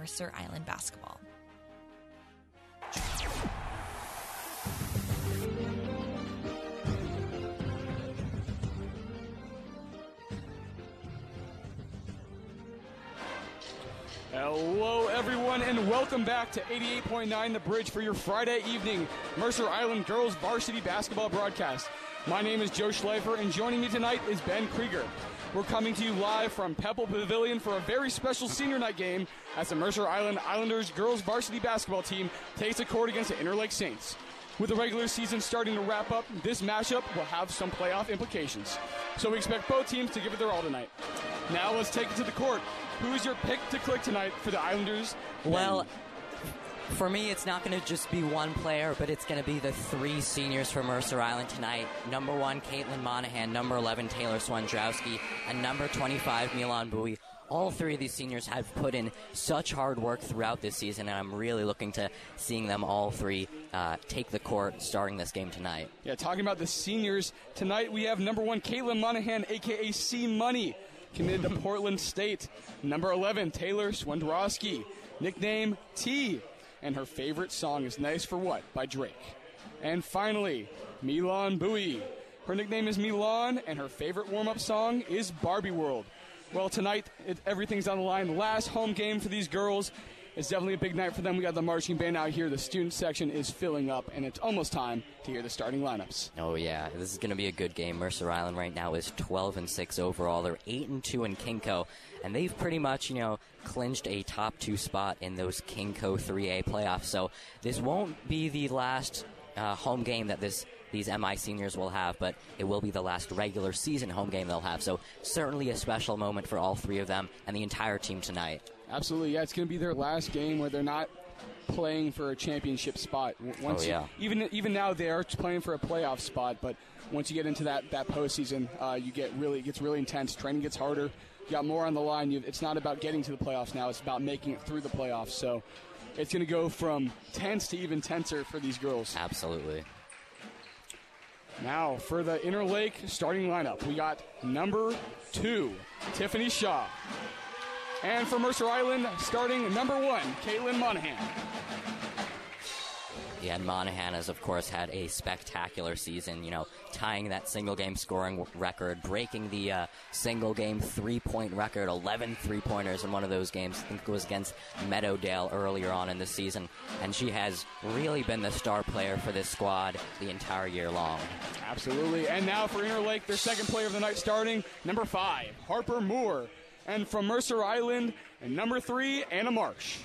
Mercer Island basketball. Hello, everyone, and welcome back to 88.9 The Bridge for your Friday evening Mercer Island girls varsity basketball broadcast. My name is Joe Shleifer, and joining me tonight is Ben Kriger. We're coming to you live from Pebble Pavilion for a very special senior night game as the Mercer Island Islanders girls varsity basketball team takes a court against the Interlake Saints. With the regular season starting to wrap up, this matchup will have some playoff implications. So we expect both teams to give it their all tonight. Now let's take it to the court. Who is your pick to click tonight for the Islanders? Well, for me, it's not going to just be one player, but it's going to be the three seniors for Mercer Island tonight. Number one, Caitlin Monahan. Number 11, Taylor Swandrowski. And number 25, Milan Bowie. All three of these seniors have put in such hard work throughout this season, and I'm really looking to seeing them all three uh, take the court starting this game tonight. Yeah, talking about the seniors, tonight we have number one, Caitlin Monahan, aka C Money, committed to Portland State. Number 11, Taylor Swandrowski, nickname T, and her favorite song is Nice for What by Drake. And finally, Milan Bowie. Her nickname is Milan, and her favorite warm up song is Barbie World. Well, tonight, it, everything's on the line. Last home game for these girls. It's definitely a big night for them. We got the marching band out here. The student section is filling up, and it's almost time to hear the starting lineups. Oh yeah, this is going to be a good game. Mercer Island right now is 12 and 6 overall. They're 8 and 2 in KingCo, and they've pretty much, you know, clinched a top 2 spot in those KingCo 3A playoffs. So this won't be the last uh, home game that this these MI seniors will have, but it will be the last regular season home game they'll have. So certainly a special moment for all three of them and the entire team tonight. Absolutely, yeah. It's going to be their last game where they're not playing for a championship spot. Once oh, yeah. You, even even now they are playing for a playoff spot, but once you get into that that postseason, uh, you get really it gets really intense. Training gets harder. You got more on the line. You, it's not about getting to the playoffs now. It's about making it through the playoffs. So it's going to go from tense to even tenser for these girls. Absolutely. Now for the Interlake starting lineup, we got number two, Tiffany Shaw. And for Mercer Island, starting number one, Caitlin Monahan. Yeah, and Monahan has, of course, had a spectacular season, you know, tying that single game scoring record, breaking the uh, single game three point record, 11 three pointers in one of those games. I think it was against Meadowdale earlier on in the season. And she has really been the star player for this squad the entire year long. Absolutely. And now for Interlake, their second player of the night starting, number five, Harper Moore. And from Mercer Island, and number three, Anna Marsh.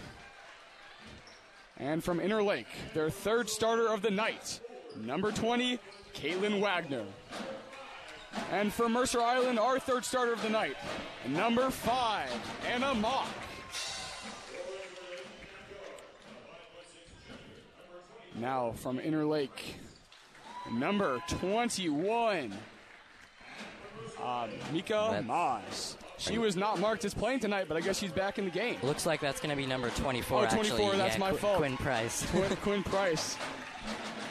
And from Interlake, their third starter of the night, number 20, Caitlin Wagner. And from Mercer Island, our third starter of the night, number five, Anna Mock. Now from Interlake, number 21, uh, Mika Maas. She was not marked as playing tonight, but I guess she's back in the game. Looks like that's going to be number 24. Oh, 24, actually. that's yeah, my Qu- fault. Quinn Price. Quinn, Quinn Price.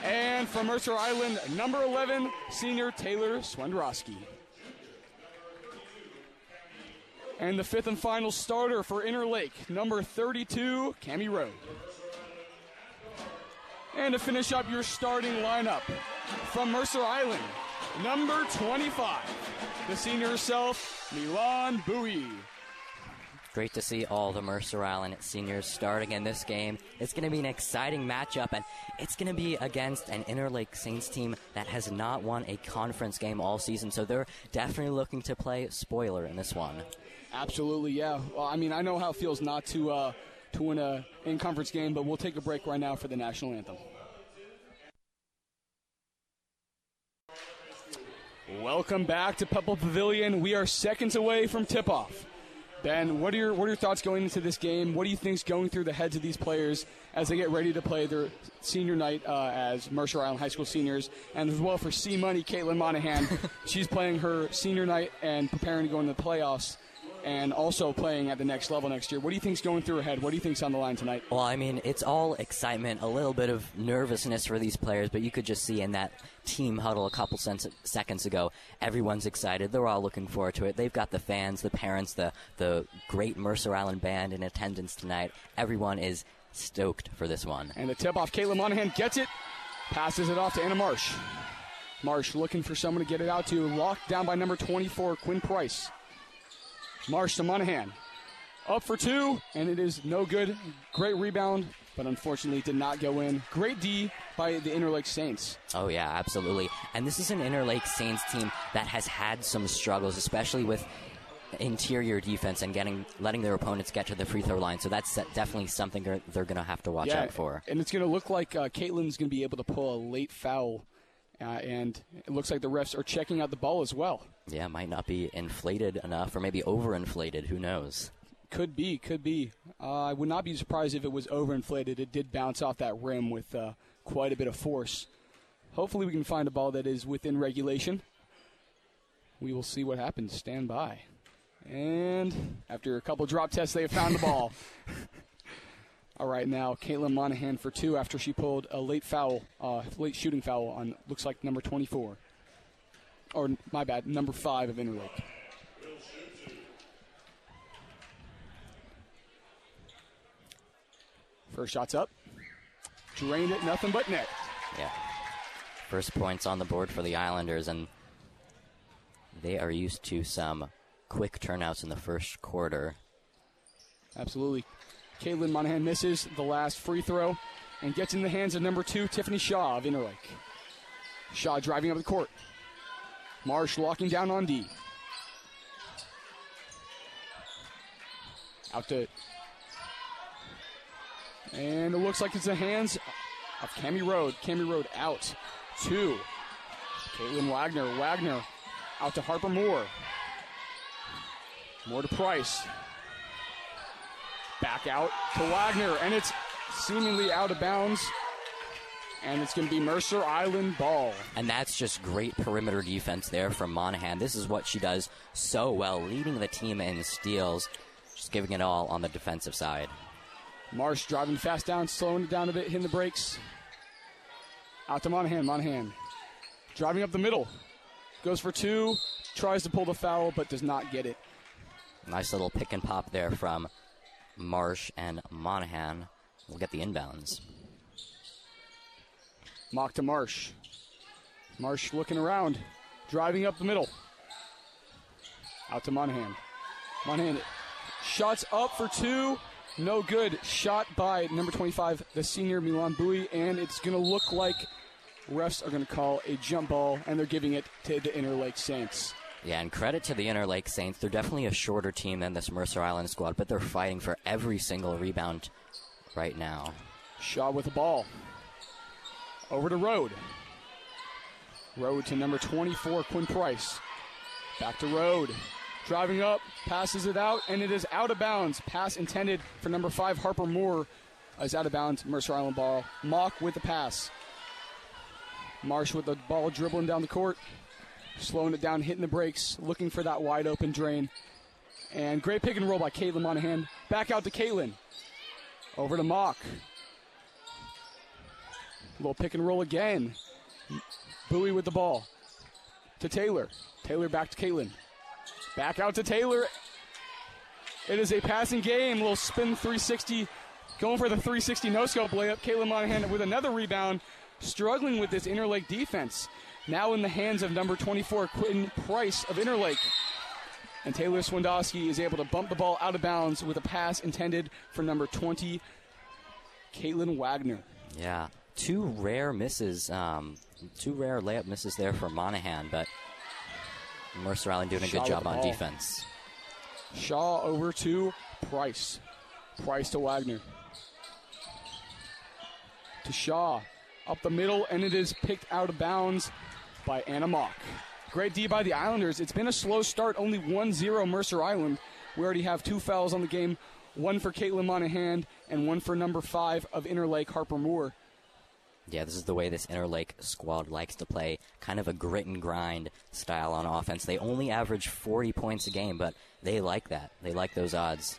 And from Mercer Island, number 11, senior Taylor Swandrowski. And the fifth and final starter for Interlake, number 32, Cami Rowe. And to finish up your starting lineup, from Mercer Island, number 25, the senior herself, Milan Bowie. Great to see all the Mercer Island seniors starting in this game. It's going to be an exciting matchup, and it's going to be against an Interlake Saints team that has not won a conference game all season, so they're definitely looking to play spoiler in this one. Absolutely, yeah. Well, I mean, I know how it feels not to uh, to win a in conference game, but we'll take a break right now for the national anthem. Welcome back to Pebble Pavilion. We are seconds away from tip off. Ben, what are your what are your thoughts going into this game? What do you think's going through the heads of these players as they get ready to play their senior night uh, as Mercer Island High School seniors, and as well for C Money, Caitlin Monahan. She's playing her senior night and preparing to go into the playoffs. And also playing at the next level next year. What do you think's going through her head? What do you think's on the line tonight? Well, I mean, it's all excitement, a little bit of nervousness for these players, but you could just see in that team huddle a couple seconds ago, everyone's excited. They're all looking forward to it. They've got the fans, the parents, the the great Mercer Island band in attendance tonight. Everyone is stoked for this one. And the tip off, Caitlin Monahan gets it, passes it off to Anna Marsh. Marsh looking for someone to get it out to, locked down by number 24, Quinn Price. Marsh to Monahan. Up for two, and it is no good. Great rebound, but unfortunately did not go in. Great D by the Interlake Saints. Oh, yeah, absolutely. And this is an Interlake Saints team that has had some struggles, especially with interior defense and getting letting their opponents get to the free throw line. So that's definitely something they're, they're going to have to watch yeah, out for. And it's going to look like uh, Caitlin's going to be able to pull a late foul. Uh, and it looks like the refs are checking out the ball as well. Yeah, might not be inflated enough, or maybe overinflated. Who knows? Could be, could be. Uh, I would not be surprised if it was overinflated. It did bounce off that rim with uh, quite a bit of force. Hopefully, we can find a ball that is within regulation. We will see what happens. Stand by. And after a couple drop tests, they have found the ball. All right, now Caitlin Monahan for two after she pulled a late foul, uh, late shooting foul on looks like number 24, or my bad, number five of Interlake. First shot's up, drained it, nothing but net. Yeah, first points on the board for the Islanders, and they are used to some quick turnouts in the first quarter. Absolutely. Caitlin Monahan misses the last free throw and gets in the hands of number two, Tiffany Shaw of Interlake. Shaw driving up the court. Marsh locking down on D. Out to. And it looks like it's the hands of Cami Road. Cami Road out. to Caitlin Wagner. Wagner out to Harper Moore. More to Price. Back out to Wagner, and it's seemingly out of bounds. And it's going to be Mercer Island ball. And that's just great perimeter defense there from Monahan. This is what she does so well, leading the team in steals, just giving it all on the defensive side. Marsh driving fast down, slowing it down a bit, hitting the brakes. Out to Monahan. Monahan driving up the middle. Goes for two, tries to pull the foul, but does not get it. Nice little pick and pop there from Marsh and Monahan. We'll get the inbounds. Mock to Marsh. Marsh looking around, driving up the middle. Out to Monahan. Monahan shots up for two. No good. Shot by number 25, the senior Milan Bowie, and it's going to look like refs are going to call a jump ball, and they're giving it to the Interlake Saints. Yeah, and credit to the Interlake Saints. They're definitely a shorter team than this Mercer Island squad, but they're fighting for every single rebound right now. Shaw with the ball. Over to Road. Road to number 24, Quinn Price. Back to Road. Driving up, passes it out, and it is out of bounds. Pass intended for number five, Harper Moore, is out of bounds. Mercer Island ball. Mock with the pass. Marsh with the ball dribbling down the court slowing it down, hitting the brakes, looking for that wide open drain. And great pick and roll by Caitlin Monahan. Back out to Caitlin. Over to Mock. Little pick and roll again. Bowie with the ball. To Taylor. Taylor back to Caitlin. Back out to Taylor. It is a passing game. Little spin 360. Going for the 360 no scope layup. Caitlin Monahan with another rebound. Struggling with this Interlake defense. Now in the hands of number 24, Quinton Price of Interlake. And Taylor Swindowski is able to bump the ball out of bounds with a pass intended for number 20, Caitlin Wagner. Yeah, two rare misses, um, two rare layup misses there for Monahan, but Mercer Island doing a Shaw good job on defense. Shaw over to Price. Price to Wagner. To Shaw. Up the middle, and it is picked out of bounds by Anna Mock. Great D by the Islanders. It's been a slow start, only 1 0 Mercer Island. We already have two fouls on the game one for Caitlin Monahan and one for number five of Interlake, Harper Moore. Yeah, this is the way this Interlake squad likes to play, kind of a grit and grind style on offense. They only average 40 points a game, but they like that. They like those odds.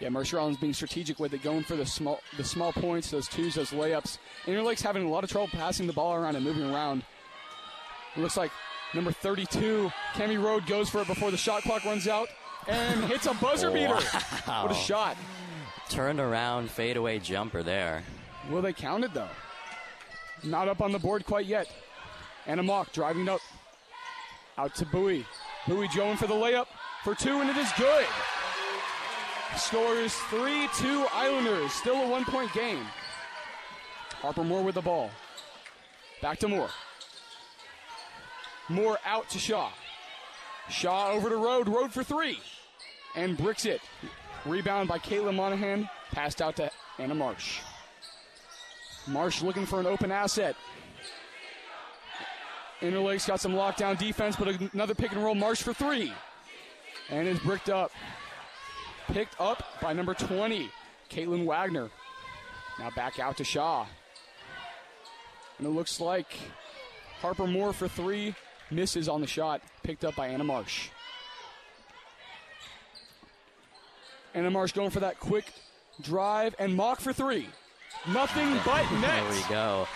Yeah, Mercer Island's being strategic with it, going for the small the small points, those twos, those layups. Interlake's having a lot of trouble passing the ball around and moving around. It looks like number 32, Cami Road goes for it before the shot clock runs out and hits a buzzer beater. Wow. What a shot. Turned around, fadeaway jumper there. Will they count it though? Not up on the board quite yet. Anna Mock driving up. Out to Bowie. Bowie Joan for the layup for two, and it is good. Scores 3 2 Islanders. Still a one point game. Harper Moore with the ball. Back to Moore. Moore out to Shaw. Shaw over to Road. Road for three. And bricks it. Rebound by Caitlin Monahan. Passed out to Anna Marsh. Marsh looking for an open asset. Interlake's got some lockdown defense, but another pick and roll. Marsh for three. And is bricked up. Picked up by number 20, Caitlin Wagner. Now back out to Shaw. And it looks like Harper Moore for three. Misses on the shot. Picked up by Anna Marsh. Anna Marsh going for that quick drive and mock for three. Nothing but net. There we go.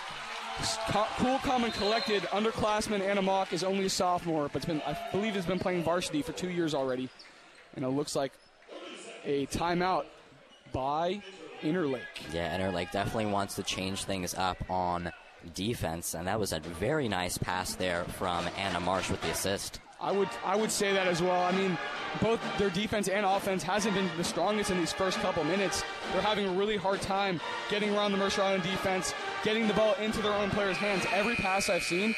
Cool, calm, and collected. Underclassman Anna Mock is only a sophomore, but it's been, I believe, has been playing varsity for two years already. And it looks like a timeout by Interlake. Yeah, Interlake definitely wants to change things up on defense, and that was a very nice pass there from Anna Marsh with the assist. I would I would say that as well. I mean, both their defense and offense hasn't been the strongest in these first couple minutes. They're having a really hard time getting around the Mercer Island defense, getting the ball into their own players' hands. Every pass I've seen,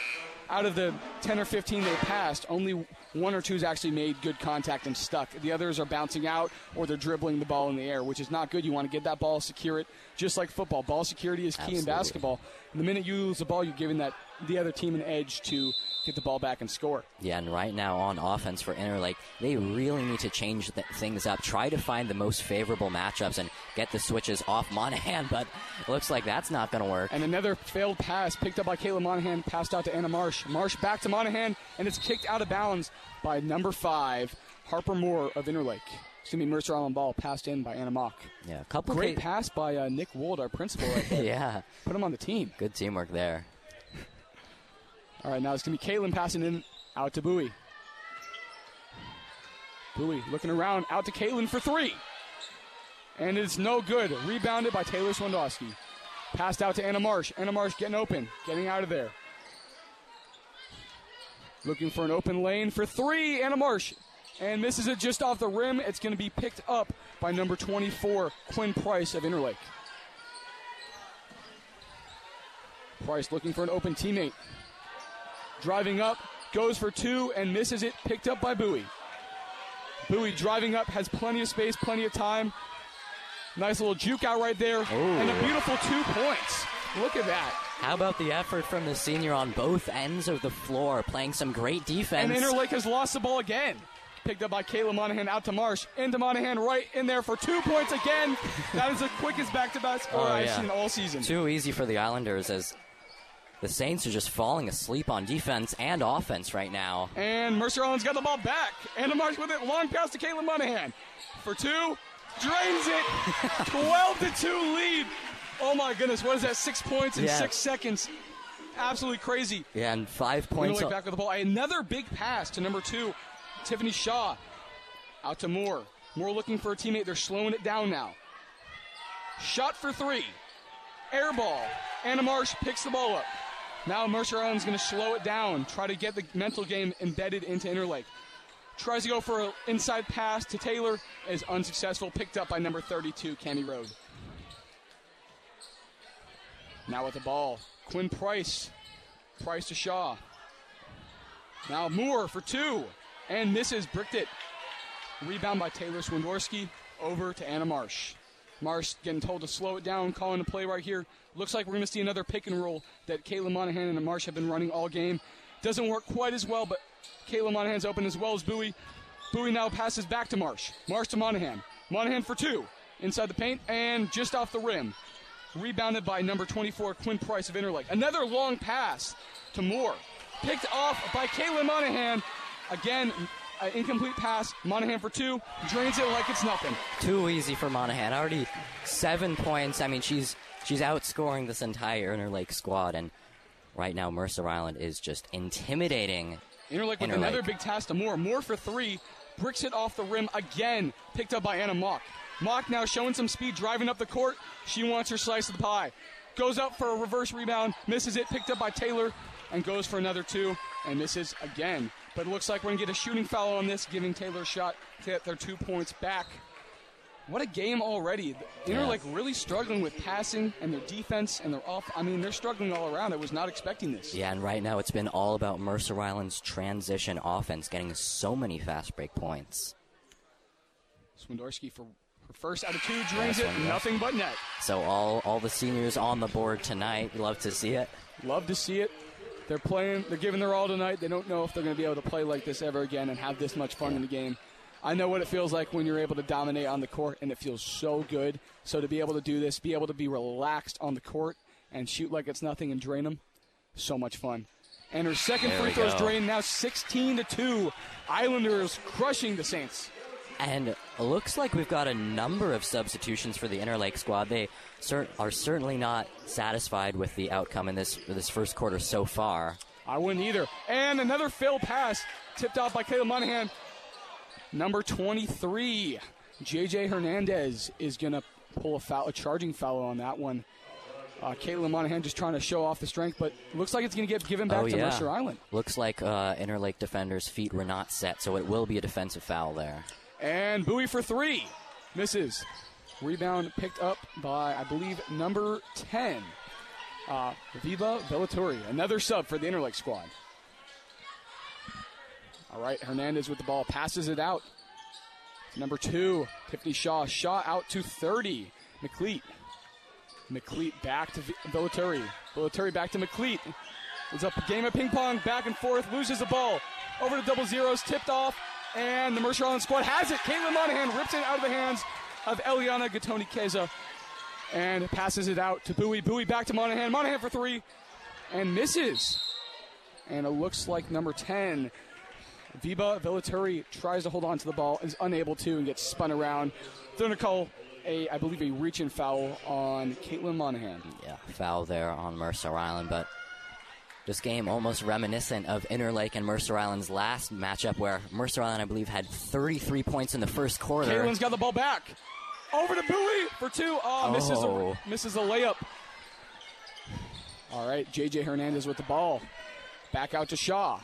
out of the 10 or 15 they passed, only one or two's actually made good contact and stuck. The others are bouncing out or they're dribbling the ball in the air, which is not good. You want to get that ball, secure it, just like football. Ball security is key Absolutely. in basketball. the minute you lose the ball, you're giving that the other team an edge to get the ball back and score. Yeah, and right now on offense for Interlake, they really need to change th- things up. Try to find the most favorable matchups and get the switches off Monahan, but looks like that's not going to work. And another failed pass picked up by Kayla Monahan, passed out to Anna Marsh. Marsh back to Monahan, and it's kicked out of bounds by number five, Harper Moore of Interlake. It's going to be Mercer Island ball passed in by Anna Mock. Yeah, a couple of Great ca- pass by uh, Nick Wold, our principal. Right there. yeah, Put him on the team. good teamwork there. All right, now it's going to be Caitlin passing in out to Bowie. Bowie looking around, out to Caitlin for three. And it's no good. Rebounded by Taylor Swandowski. Passed out to Anna Marsh. Anna Marsh getting open, getting out of there. Looking for an open lane for three. Anna Marsh. And misses it just off the rim. It's going to be picked up by number 24, Quinn Price of Interlake. Price looking for an open teammate. Driving up, goes for two and misses it. Picked up by Bowie. Bowie driving up, has plenty of space, plenty of time. Nice little juke out right there. And a beautiful two points. Look at that. How about the effort from the senior on both ends of the floor, playing some great defense? And Interlake has lost the ball again. Picked up by Kayla Monahan out to Marsh. Into Monahan right in there for two points again. that is the quickest back to back score Oh, I've yeah. seen all season. Too easy for the Islanders as the Saints are just falling asleep on defense and offense right now. And Mercer Island's got the ball back. Anna Marsh with it. Long pass to Caitlin Monahan. For two. Drains it. 12 to 2 lead. Oh my goodness. What is that? Six points in Yeah. six seconds. Absolutely crazy. Yeah, and five points. Back with the ball. Another big pass to number two, Tiffany Shaw. Out to Moore. Moore looking for a teammate. They're slowing it down now. Shot for three. Air ball. Anna Marsh picks the ball up. Now Mercer Island's going to slow it down, try to get the mental game embedded into Interlake. Tries to go for an inside pass to Taylor, is unsuccessful. Picked up by number 32, Cami Road. Now with the ball, Quinn Price. Price to Shaw. Now Moore for two, and misses, bricked it. Rebound by Taylor Swindorski over to Anna Marsh. Marsh getting told to slow it down, calling the play right here. Looks like we're going to see another pick and roll that Kayla Monahan and Marsh have been running all game. Doesn't work quite as well, but Kayla Monahan's open as well as Bowie. Bowie now passes back to Marsh. Marsh to Monahan. Monahan for two. Inside the paint and just off the rim. rebounded by number 24, Quinn Price of Interlake. Another long pass to Moore, picked off by Caitlin Monahan. Again, an incomplete pass. Monahan for two, drains it like it's nothing. Too easy for Monahan. Already seven points. I mean, she's she's outscoring this entire Interlake squad, and right now Mercer Island is just intimidating. Interlake with Interlake. another big task to Moore. Moore for three, bricks it off the rim again, picked up by Anna Mock. Mock now showing some speed, driving up the court. She wants her slice of the pie. Goes up for a reverse rebound, misses it, picked up by Taylor, and goes for another two, and misses again. But it looks like we're going to get a shooting foul on this, giving Taylor a shot to get their two points back. What a game already. They're Yeah. like really struggling with passing and their defense and their off. I mean, they're struggling all around. I was not expecting this. Yeah, and right now it's been all about Mercer Island's transition offense, getting so many fast break points. Swindarski for her first out of two, drains it, nothing but net. So all all the seniors on the board tonight. Love to see it. Love to see it. They're playing, they're giving their all tonight. They don't know if they're going to be able to play like this ever again and have this much fun in the game. I know what it feels like when you're able to dominate on the court, and it feels so good. So to be able to do this, be able to be relaxed on the court and shoot like it's nothing and drain them, so much fun. And her second There free we throws drained, now 16 to 2. Islanders crushing the Saints. And it looks like we've got a number of substitutions for the Interlake squad. They cer- are certainly not satisfied with the outcome in this this first quarter so far. I wouldn't either. And another failed pass tipped off by Caleb Monahan. Number 23, JJ Hernandez is going to pull a foul, a charging foul on that one. Uh, Caitlin Monahan just trying to show off the strength, but looks like it's going to get given back oh to yeah, Mercer Island. looks like uh, Interlake defenders' feet were not set, so it will be a defensive foul there. And Bowie for three. Misses. Rebound picked up by, I believe, number 10. Uh, Viva Vellatori, another sub for the Interlake squad. All right, Hernandez with the ball, passes it out. Number two, Tiffany Shaw. Shaw out to 30. McLeet. McLeet back to Vellatori. Vellatori back to McLeet. It's a game of ping pong, back and forth, loses the ball. Over to double zeros, tipped off, and the Mercer Island squad has it. Caitlin Monahan rips it out of the hands of Eliana Gatoni Keza and passes it out to Bowie. Bowie back to Monahan. Monahan for three and misses. And it looks like number 10, Viva Vellatori, tries to hold on to the ball, is unable to, and gets spun around. They're going to call a, I believe, a reach and foul on Caitlin Monahan. Yeah, foul there on Mercer Island, but this game almost reminiscent of Interlake and Mercer Island's last matchup, where Mercer Island, I believe, had 33 points in the first quarter. Caitlin's got the ball back. Over to Bowie for two. Ah, oh, misses, Oh. a, misses a layup. All right, JJ Hernandez with the ball. Back out to Shaw.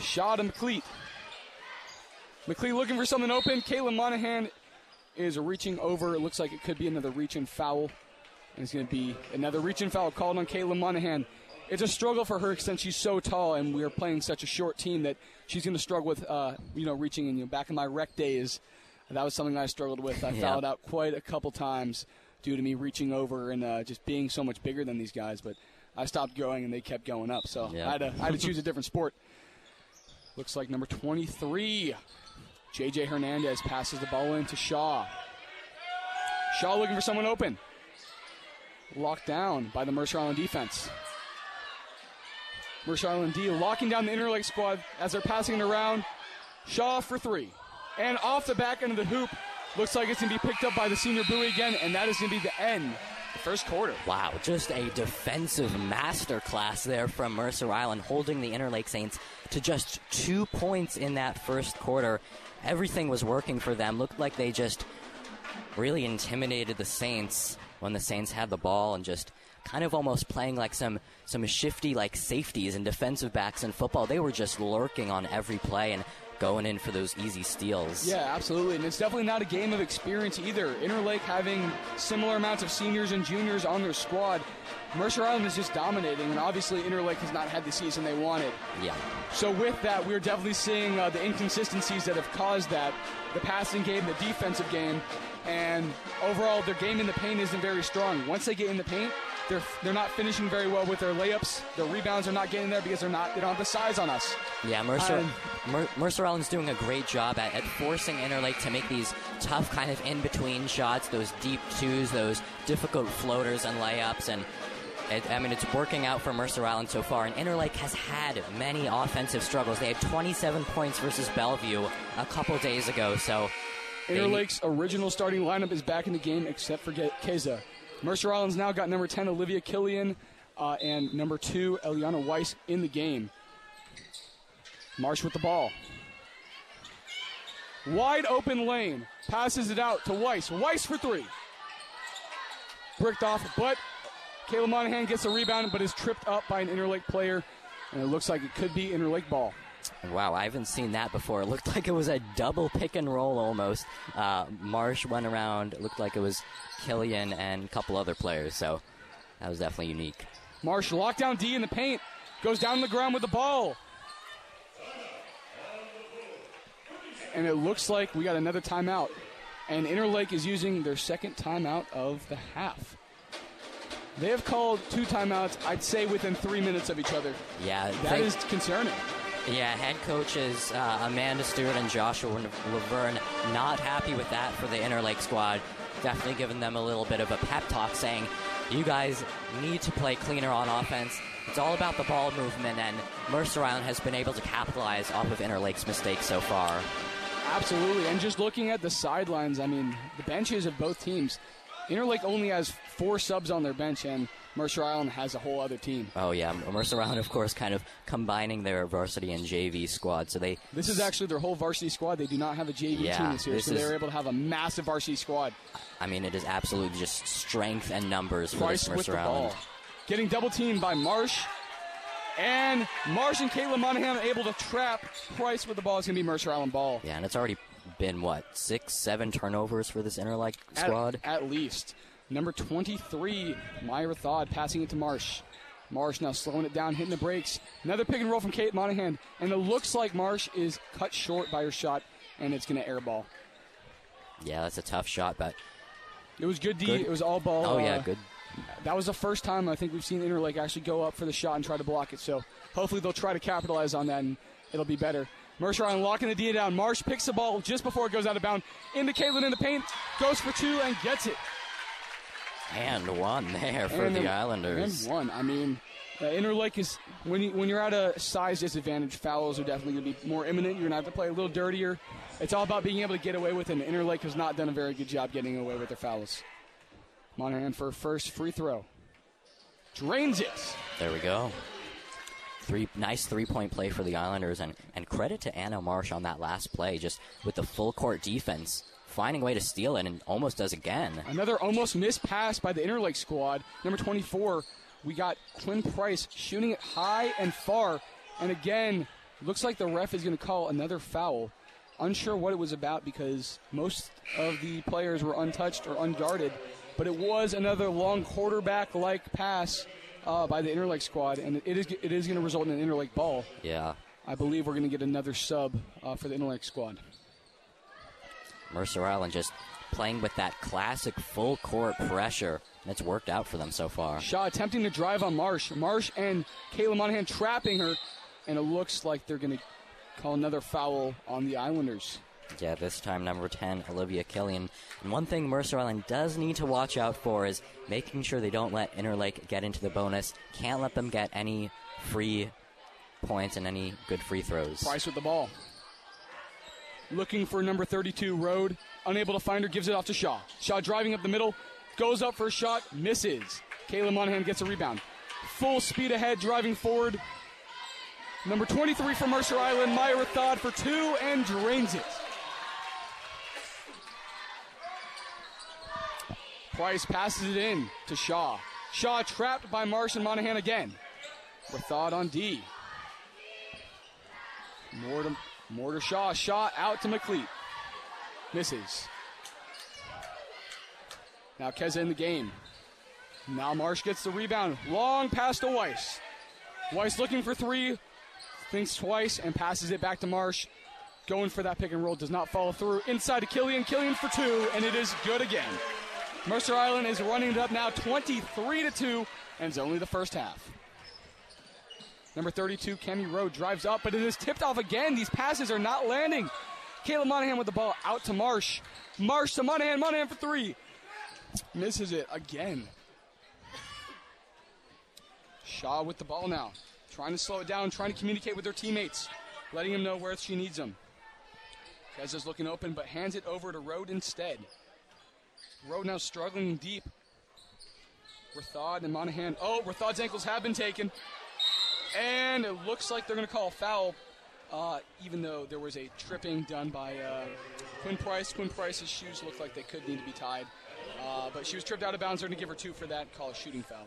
Shaw to McLeet. McLeet looking for something open. Caitlin Monahan is reaching over. It looks like it could be another reach and foul. And it's going to be another reach and foul called on Caitlin Monahan. It's a struggle for her since she's so tall, and we are playing such a short team that she's going to struggle with, uh, you know, reaching. And you know, back in my rec days, that was something I struggled with. I Yeah. fouled out quite a couple times due to me reaching over and uh, just being so much bigger than these guys. But I stopped growing, and they kept going up. So Yeah. I, had to, I had to choose a different sport. Looks like number 23, JJ Hernandez passes the ball in to Shaw. Shaw looking for someone open. Locked down by the Mercer Island defense. Mercer Island D locking down the Interlake squad as they're passing it around. Shaw for three. And off the back end of the hoop. Looks like it's going to be picked up by the senior Bowie again, and that is going to be the end. Of the first quarter. Wow, just a defensive masterclass there from Mercer Island, holding the Interlake Saints to just two points in that first quarter. Everything was working for them. Looked like they just really intimidated the Saints when the Saints had the ball and just kind of almost playing like some some shifty like safeties and defensive backs in football. They were just lurking on every play and going in for those easy steals. Yeah, absolutely. And it's definitely not a game of experience either. Interlake having similar amounts of seniors and juniors on their squad. Mercer Island is just dominating, and obviously Interlake has not had the season they wanted. Yeah. So with that, we're definitely seeing uh, the inconsistencies that have caused that. The passing game, the defensive game. and overall their game in the paint isn't very strong. Once they get in the paint, they're they're not finishing very well with their layups. Their rebounds are not getting there because they're not they don't have the size on us. Yeah, Mercer Um, Mer- Mercer Island's doing a great job at, at forcing Interlake to make these tough kind of in between shots, those deep twos, those difficult floaters and layups, and it, I mean it's working out for Mercer Island so far. And Interlake has had many offensive struggles. They had 27 points versus Bellevue a couple days ago, so. Interlake's original starting lineup is back in the game except for Keza. Mercer Island's now got number 10 Olivia Killian uh, and number 2 Eliana Weiss in the game. Marsh with the ball. Wide open lane. Passes it out to Weiss. Weiss for three. Bricked off, but Kayla Monahan gets a rebound, but is tripped up by an Interlake player. And it looks like it could be Interlake ball. Wow, I haven't seen that before. It looked like it was a double pick and roll almost. Uh, Marsh went around. It looked like it was Killian and a couple other players, so that was definitely unique. Marsh lockdown D in the paint. Goes down the ground with the ball. And it looks like we got another timeout. And Interlake is using their second timeout of the half. They have called two timeouts, I'd say, within three minutes of each other. Yeah, That is concerning. Yeah, head coaches uh, Amanda Stewart and Joshua Laverne not happy with that for the Interlake squad. Definitely giving them a little bit of a pep talk, saying, "You guys need to play cleaner on offense. It's all about the ball movement." And Mercer Island has been able to capitalize off of Interlake's mistakes so far. Absolutely. And just looking at the sidelines, I mean, the benches of both teams, Interlake only has four subs on their bench, and Mercer Island has a whole other team. Oh yeah, Mercer Island, of course, kind of combining their varsity and JV squad. So they This is actually their whole varsity squad. They do not have a JV Yeah, team this year, this so they're able to have a massive varsity squad. I mean, it is absolutely just strength and numbers for Price this with Mercer the Island. ball. Getting double teamed by Marsh. And Marsh and Caitlin Monahan able to trap Price with the ball. It's going to be Mercer Island ball. Yeah, and it's already been what six, seven turnovers for this Interlake At- squad. At, least. Number 23, Myra Thod passing it to Marsh. Marsh now slowing it down, hitting the brakes. Another pick and roll from Kate Monahan. And it looks like Marsh is cut short by her shot, and it's going to airball. Yeah, that's a tough shot, but It was good D. Good. It was all ball. oh uh, yeah, good. That was the first time I think we've seen Interlake actually go up for the shot and try to block it. So hopefully they'll try to capitalize on that and it'll be better. Mercer Island locking the D down. Marsh picks the ball just before it goes out of bounds. Into Caitlin in the paint. Goes for two and gets it. And one there for And the Islanders. And one. I mean, uh, Interlake is when you, when you're at a size disadvantage, fouls are definitely going to be more imminent. You're going to have to play a little dirtier. It's all about being able to get away with it. And Interlake has not done a very good job getting away with their fouls. Monahan for first free throw. Drains it. There we go. Three nice three point play for the Islanders, and, and credit to Anna Marsh on that last play, just with the full court defense, finding a way to steal it, and almost does again. Another almost missed pass by the Interlake squad. Number 24, we got Quinn Price shooting it high and far. And again, looks like the ref is going to call another foul. Unsure what it was about because most of the players were untouched or unguarded. But it was another long quarterback like pass uh, by the Interlake squad. And it is, it is going to result in an Interlake ball. Yeah, I believe we're going to get another sub uh, for the Interlake squad. Mercer Island just playing with that classic full court pressure, and it's worked out for them so far. Shaw attempting to drive on Marsh. Marsh and Kayla Monahan trapping her, and it looks like they're going to call another foul on the Islanders. Yeah, this time number 10, Olivia Killian. And one thing Mercer Island does need to watch out for is making sure they don't let Interlake get into the bonus. Can't let them get any free points and any good free throws. Price with the ball. Looking for number 32, Road. Unable to find her, gives it off to Shaw. Shaw driving up the middle, goes up for a shot, misses. Kayla Monahan gets a rebound. Full speed ahead, driving forward. Number 23 for Mercer Island, Myra Thod for two and drains it. Price passes it in to Shaw. Shaw trapped by Marsh and Monahan again. Rathod on D. More to, more to Shaw. Shaw out to McLeet. Misses. Now Keza in the game. Now Marsh gets the rebound. Long pass to Weiss. Weiss looking for three. Thinks twice and passes it back to Marsh. going for that pick and roll, does not follow through. Inside to Killian, Killian for two, and it is good again. Mercer Island is running it up now 23 to 2, and it's only the first half. Number 32, Cami Rowe drives up, but it is tipped off again. These passes are not landing. Kayla Monahan with the ball out to Marsh. Marsh to Monahan, Monahan for three. Misses it again. Shaw with the ball now, trying to slow it down, trying to communicate with her teammates, letting them know where she needs them. Keza's looking open, but hands it over to Rode instead. Rode now struggling deep. Rathod and Monahan. Oh, Rathod's ankles have been taken. And it looks like they're going to call a foul, uh, even though there was a tripping done by uh, Quinn Price. Quinn Price's shoes looked like they could need to be tied. Uh, but she was tripped out of bounds. They're going to give her two for that, call a shooting foul.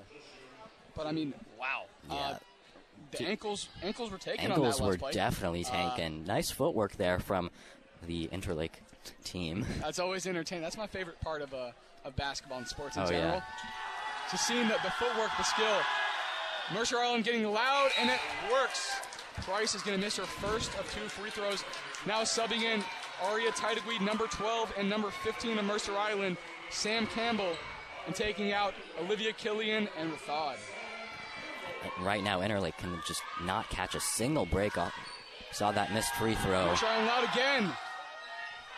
But I mean, wow. Uh, Yeah. the ankles ankles were taken Ankles on that were play. definitely Uh, taken. nice footwork there from the Interlake team. That's always entertaining. That's my favorite part of uh, of basketball and sports in Oh, general. yeah. Just seeing the, the footwork, the skill. Mercer Island getting loud, and it works. Price is going to miss her first of two free throws. Now subbing in Aria Tidegweed, number 12, and number 15 of Mercer Island, Sam Campbell, and taking out Olivia Killian and Rathod. Right now, Interlake can just not catch a single break off. Saw that missed free throw. Mercer Island loud again.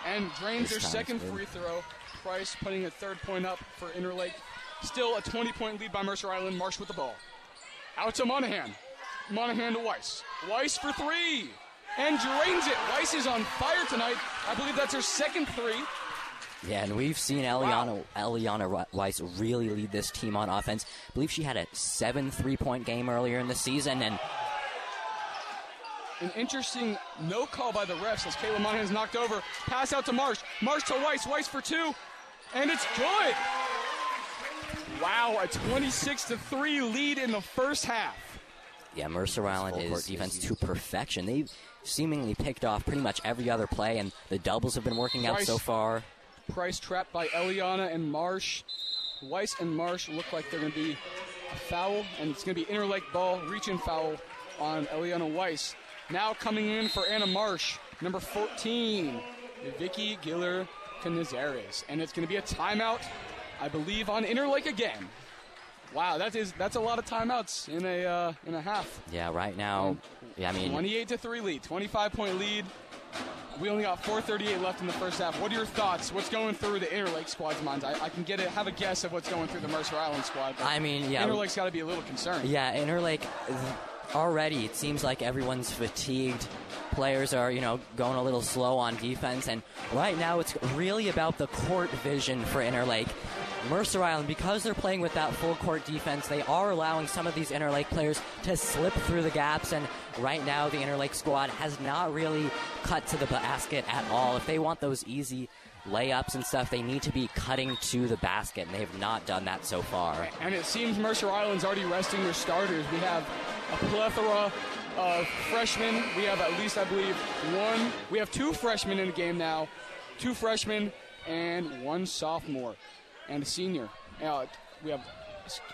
And drains This their second good. free throw. Price putting a third point up for Interlake. Still a 20 point lead by Mercer Island. Marsh with the ball. Out to Monahan. Monahan to Weiss. Weiss for three. And drains it. Weiss is on fire tonight. I believe that's her second three. Yeah, and we've seen Eliana Eliana Weiss really lead this team on offense. I believe she had a seven three-point game earlier in the season, and An interesting no call by the refs as Kayla Monahan's knocked over. Pass out to Marsh. Marsh to Weiss. Weiss for two. And it's good. Wow, a 26 to 3 lead in the first half. yeah, Mercer Island is defense defense. to perfection. They've seemingly picked off pretty much every other play, and the doubles have been working out so far. Price trapped by Eliana and Marsh. Weiss and Marsh look like they're going to be a foul, and it's going to be interlake ball, reach and foul on Eliana Weiss. Now coming in for Anna Marsh, number 14, Vicky Giller Canizares. And it's going to be a timeout, I believe, on interlake again. Wow, that is that's a lot of timeouts in a uh, in a half. Yeah, right now, yeah, I mean, 28 to 3 lead, 25 point lead. We only got 4:38 left in the first half. What are your thoughts? What's going through the Interlake squad's minds? I, I can get it, have a guess of what's going through the Mercer Island squad. but I mean, yeah, Interlake's got to be a little concerned. Yeah, Interlake already it seems like everyone's fatigued. Players are, you know, going a little slow on defense and right now it's really about the court vision for Interlake. Mercer Island, because they're playing with that full court defense, they are allowing some of these Interlake players to slip through the gaps. And right now, the Interlake squad has not really cut to the basket at all. If they want those easy layups and stuff, they need to be cutting to the basket, and they have not done that so far. And it seems Mercer Island's already resting their starters. We have a plethora of freshmen. We have at least, I believe, one. We have two freshmen in the game now, two freshmen and one sophomore and a senior. Uh, we have,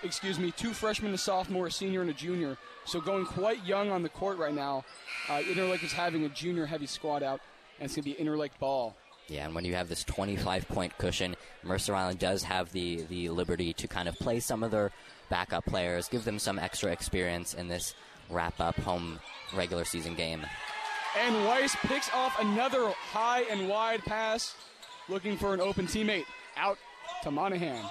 excuse me, two freshmen, a sophomore, a senior, and a junior. So going quite young on the court right now. Uh, Interlake is having a junior-heavy squad out, and it's going to be Interlake ball. Yeah, and when you have this 25 point cushion, Mercer Island does have the, the liberty to kind of play some of their backup players, give them some extra experience in this wrap up home regular season game. And Weiss picks off another high and wide pass, looking for an open teammate. Out to Monahan.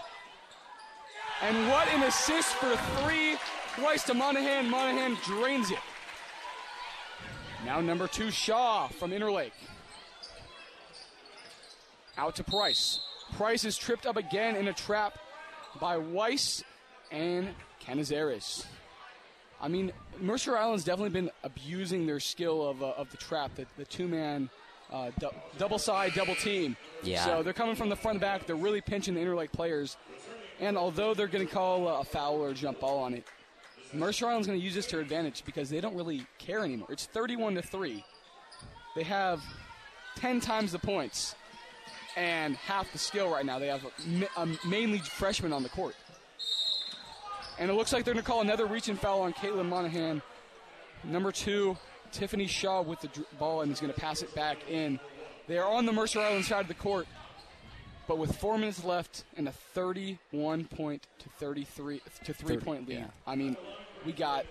And what an assist for three. Weiss to Monahan. Monahan drains it. Now number two, Shaw from Interlake. Out to Price. Price is tripped up again in a trap by Weiss and Canizares. I mean, Mercer Island's definitely been abusing their skill of, uh, of the trap, the, the two man uh, du- double side, double team. Yeah. So they're coming from the front and back. They're really pinching the interlake players. And although they're going to call a foul or a jump ball on it, Mercer Island's going to use this to their advantage because they don't really care anymore. It's 31 to 3. They have 10 times the points and half the skill right now. They have a, a mainly freshman on the court. And it looks like they're going to call another reach and foul on Caitlin Monahan. Number two, Tiffany Shaw with the ball and is going to pass it back in. They are on the Mercer Island side of the court, but with four minutes left and a 31 point to 33 to three point lead. yeah. I mean, we got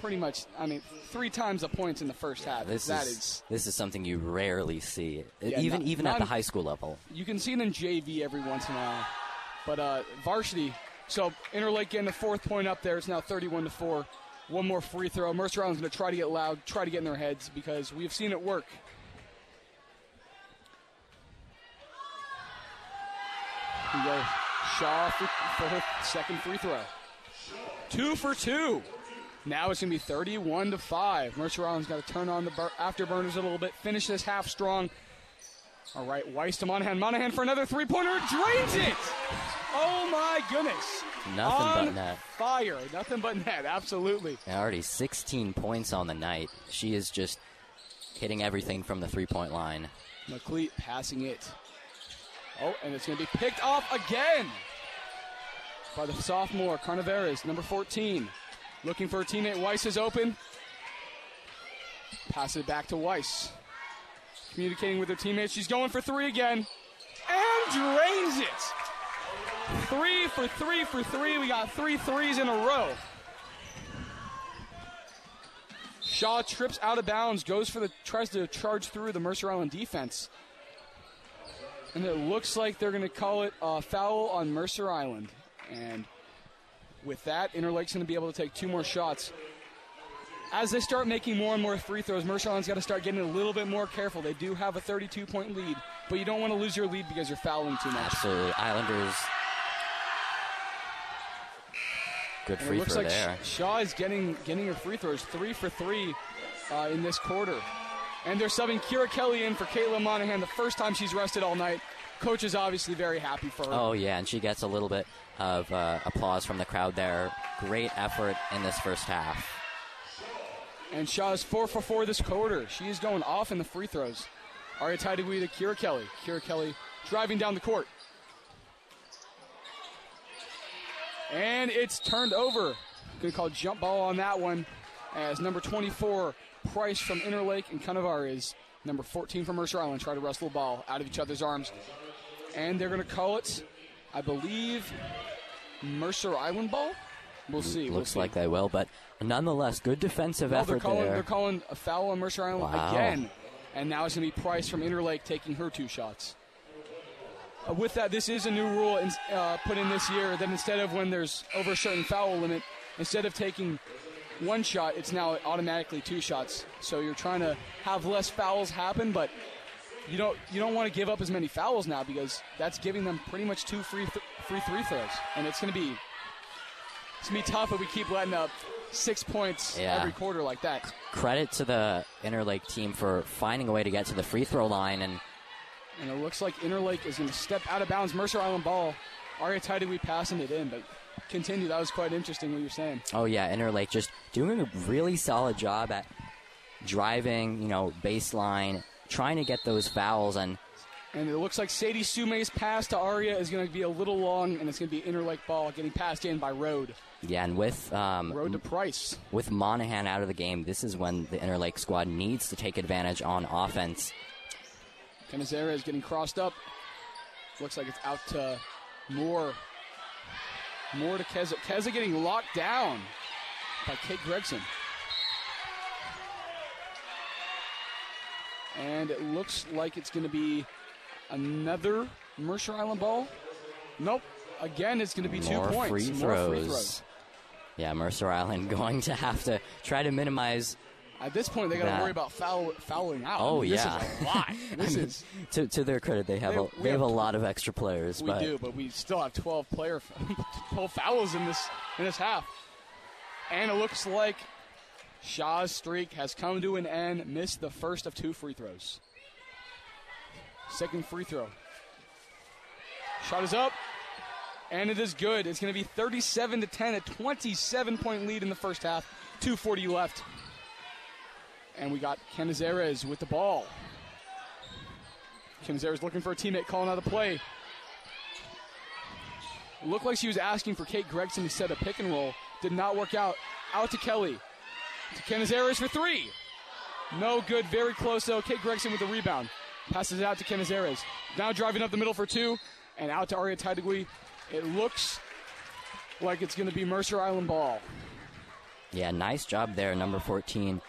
pretty much. I mean, three times the points in the first half. This That is, is this is something you rarely see, Yeah, even not- even at the high school level. you can see it in JV every once in a while. But uh, varsity, so Interlake getting the fourth point up there. It's now 31 to 4. One more free throw. Mercer Island's going to try to get loud, try to get in their heads because we have seen it work. Here we go. Shaw for, for her second free throw. Two for two. Now it's going to be 31 to 5. Mercer Island's got to turn on the bur- afterburners a little bit, finish this half strong. All right, Weiss to Monahan. Monahan for another three pointer. Drains it. Oh my goodness. Nothing On but net. Fire. Nothing but net. Absolutely. And already 16 points on the night. She is just hitting everything from the three point line. McLeet passing it. Oh, and it's going to be picked off again by the sophomore Carnaveras, number 14. Looking for a teammate. Weiss is open. Pass it back to Weiss. Communicating with her teammates. She's going for three again. And drains it. Three for three for three. We got three threes in a row. Shaw trips out of bounds, goes for the tries to charge through the Mercer Island defense. And it looks like they're going to call it a foul on Mercer Island. And with that, Interlake's going to be able to take two more shots. As they start making more and more free throws, Mercer Island's got to start getting a little bit more careful. They do have a 32 point lead, but you don't want to lose your lead because you're fouling too much. Absolutely. Islanders. Good free throw like there. Shaw is getting getting her free throws, three for three uh, in this quarter. And they're subbing Kira Kelly in for Kayla Monahan the first time she's rested all night. Coach is obviously very happy for her. Oh, yeah, and she gets a little bit of uh, applause from the crowd there. Great effort in this first half. And Shaw is four for four this quarter. She is going off in the free throws. Aria Taitagui to Kira Kelly. Kira Kelly driving down the court. And it's turned over. Going to call jump ball on that one as number 24, Price from Interlake and Canavar is number 14 from Mercer Island. Try to wrestle the ball out of each other's arms. And they're going to call it, I believe, Mercer Island ball. We'll see. we'll Looks see. like they will, but nonetheless, good defensive Well, they're effort calling there. they're calling a foul on Mercer Island Wow. again, and now it's going to be Price from Interlake taking her two shots. Uh, with that, this is a new rule in, uh, put in this year that instead of when there's over a certain foul limit, instead of taking one shot, it's now automatically two shots. So you're trying to have less fouls happen, but you don't you don't want to give up as many fouls now because that's giving them pretty much two free th- free free throws, and it's going to be it's going to be tough if we keep letting up six points Yeah. every quarter like that. Credit to the Interlake team for finding a way to get to the free throw line and And it looks like Interlake is going to step out of bounds. Mercer Island ball. Aria Taitagui passing it in, but continue. That was quite interesting what you're saying. Oh yeah, Interlake just doing a really solid job at driving, you know, baseline, trying to get those fouls and And it looks like Sadie Sume's pass to Aria is going to be a little long, and it's going to be Interlake ball getting passed in by Road. yeah, and with um, Road to Price. with Monahan out of the game, this is when the Interlake squad needs to take advantage on offense. Canizares is getting crossed up. Looks like it's out to Moore. Moore to Keza. Keza getting locked down by Kate Gregson. And it looks like it's going to be another Mercer Island ball. Nope. Again, it's going to be two More points. free More free throws. Yeah, Mercer Island going to have to try to minimize. At this point, they got to worry about foul, fouling out. Oh, I mean, yeah. This is a lot. This is. To, to their credit, they have They- a they have have a lot of extra players, We but do, but we still have 12 player 12 fouls in this in this half. And it looks like Shaw's streak has come to an end. Missed the first of two free throws. Second free throw. Shot is up, and it is good. It's going to be 37 to 10, a 27 point lead in the first half. 2:40 left, and we got Canizares with the ball. Canizares looking for a teammate, calling out a play. Looked like she was asking for Kate Gregson to set a pick and roll. Did not work out. Out to Kelly. To Canizares for three. No good. Very close though. Kate Gregson with the rebound. Passes it out to Canizares. Now driving up the middle for two. And out to Aria Taitagui. It looks like it's going to be Mercer Island ball. Yeah, nice job there, number 14,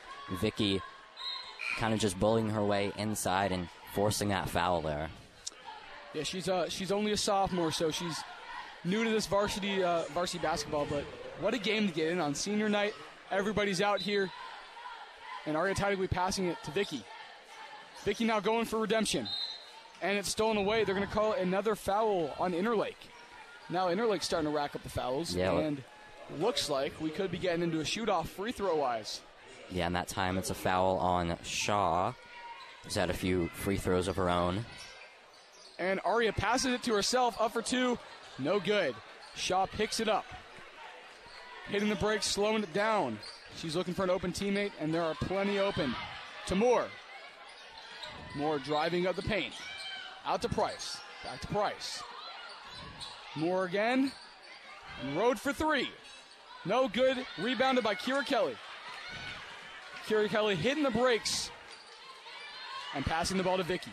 Vicky, kind of just bullying her way inside and forcing that foul there. Yeah, she's uh she's only a sophomore, so she's new to this varsity uh, varsity basketball. But what a game to get in on senior night. Everybody's out here, and Aria Taitagui passing it to Vicky. Vicky now going for redemption, and it's stolen away. They're going to call another foul on Interlake. Now Interlake's starting to rack up the fouls, Yeah. and looks like we could be getting into a shoot off free throw wise. Yeah, and that time it's a foul on Shaw, who's had a few free throws of her own. And Aria passes it to herself, up for two. No good. Shaw picks it up. Hitting the brakes, slowing it down. She's looking for an open teammate, and there are plenty open. To Moore. Moore driving up the paint. Out to Price. Back to Price. Moore again. And Road for three. No good. Rebounded by Kira Kelly. Kira Kelly hitting the brakes and passing the ball to Vicky.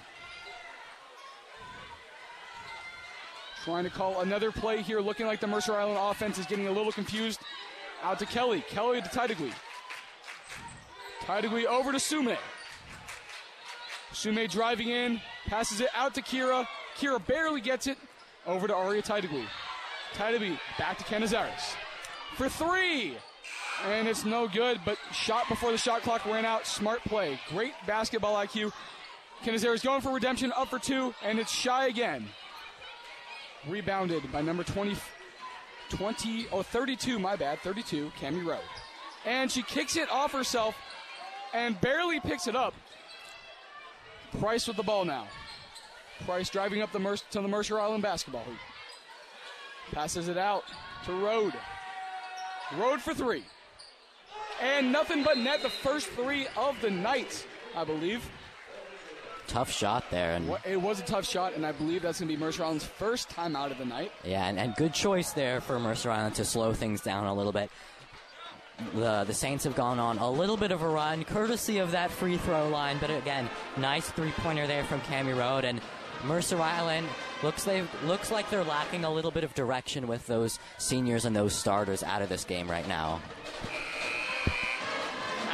Trying to call another play here, looking like the Mercer Island offense is getting a little confused. Out to Kelly. Kelly to Taitagui. Taitagui over to Sume. Sume driving in, passes it out to Kira. Kira barely gets it. Over to Aria Taitagui. Taitagui back to Canizares. For three! And it's no good, but shot before the shot clock ran out. Smart play. Great basketball IQ. Canizares going for redemption, up for two, and it's shy again. Rebounded by number 20, 20 oh 32 my bad 32 Cami Road and she kicks it off herself and barely picks it up. Price with the ball now. Price driving up the Mer- to the Mercer Island basketball hoop. Passes it out to Road Road for three and nothing but net the first three of the night I believe Tough shot there, and it was a tough shot and I believe that's going to be Mercer Island's first time out of the night yeah, and, and good choice there for Mercer Island to slow things down a little bit. The the Saints have gone on a little bit of a run, courtesy of that free throw line. But again, nice three pointer there from Cami Road and Mercer Island looks they looks like they're lacking a little bit of direction with those seniors and those starters out of this game right now.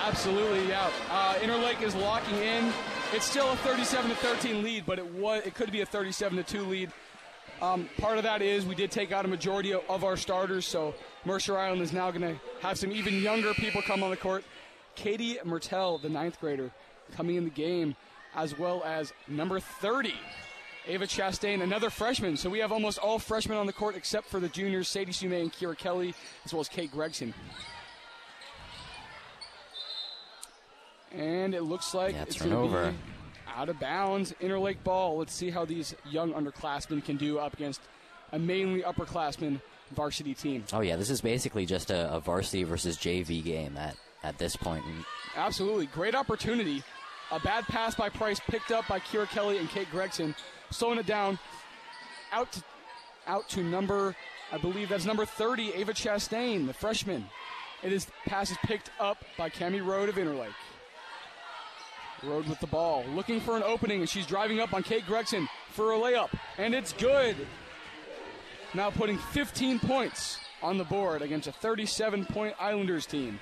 Absolutely, yeah. Uh, Interlake is locking in. It's still a 37 to 13 lead, but it was it could be a 37 to 2 lead. Um, part of that is we did take out a majority of, our starters, so Mercer Island is now going to have some even younger people come on the court. Katie Mertel, the ninth grader, coming in the game, as well as number 30, Ava Chastain, another freshman. So we have almost all freshmen on the court except for the juniors, Sadie Sume and Kira Kelly, as well as Kate Gregson. And it looks like Yeah, it's going to over. be out of bounds. Interlake ball. Let's see how these young underclassmen can do up against a mainly upperclassmen varsity team. Oh yeah, this is basically just a, a varsity versus JV game at at this point. Absolutely. Great opportunity. A bad pass by Price picked up by Kira Kelly and Kate Gregson. Slowing it down. Out to, out to number, I believe that's number 30, Ava Chastain, the freshman. It is pass is picked up by Cami Road of Interlake. Road with the ball, looking for an opening, and she's driving up on Kate Gregson for a layup, and it's good. Now putting 15 points on the board against a 37 point Islanders team.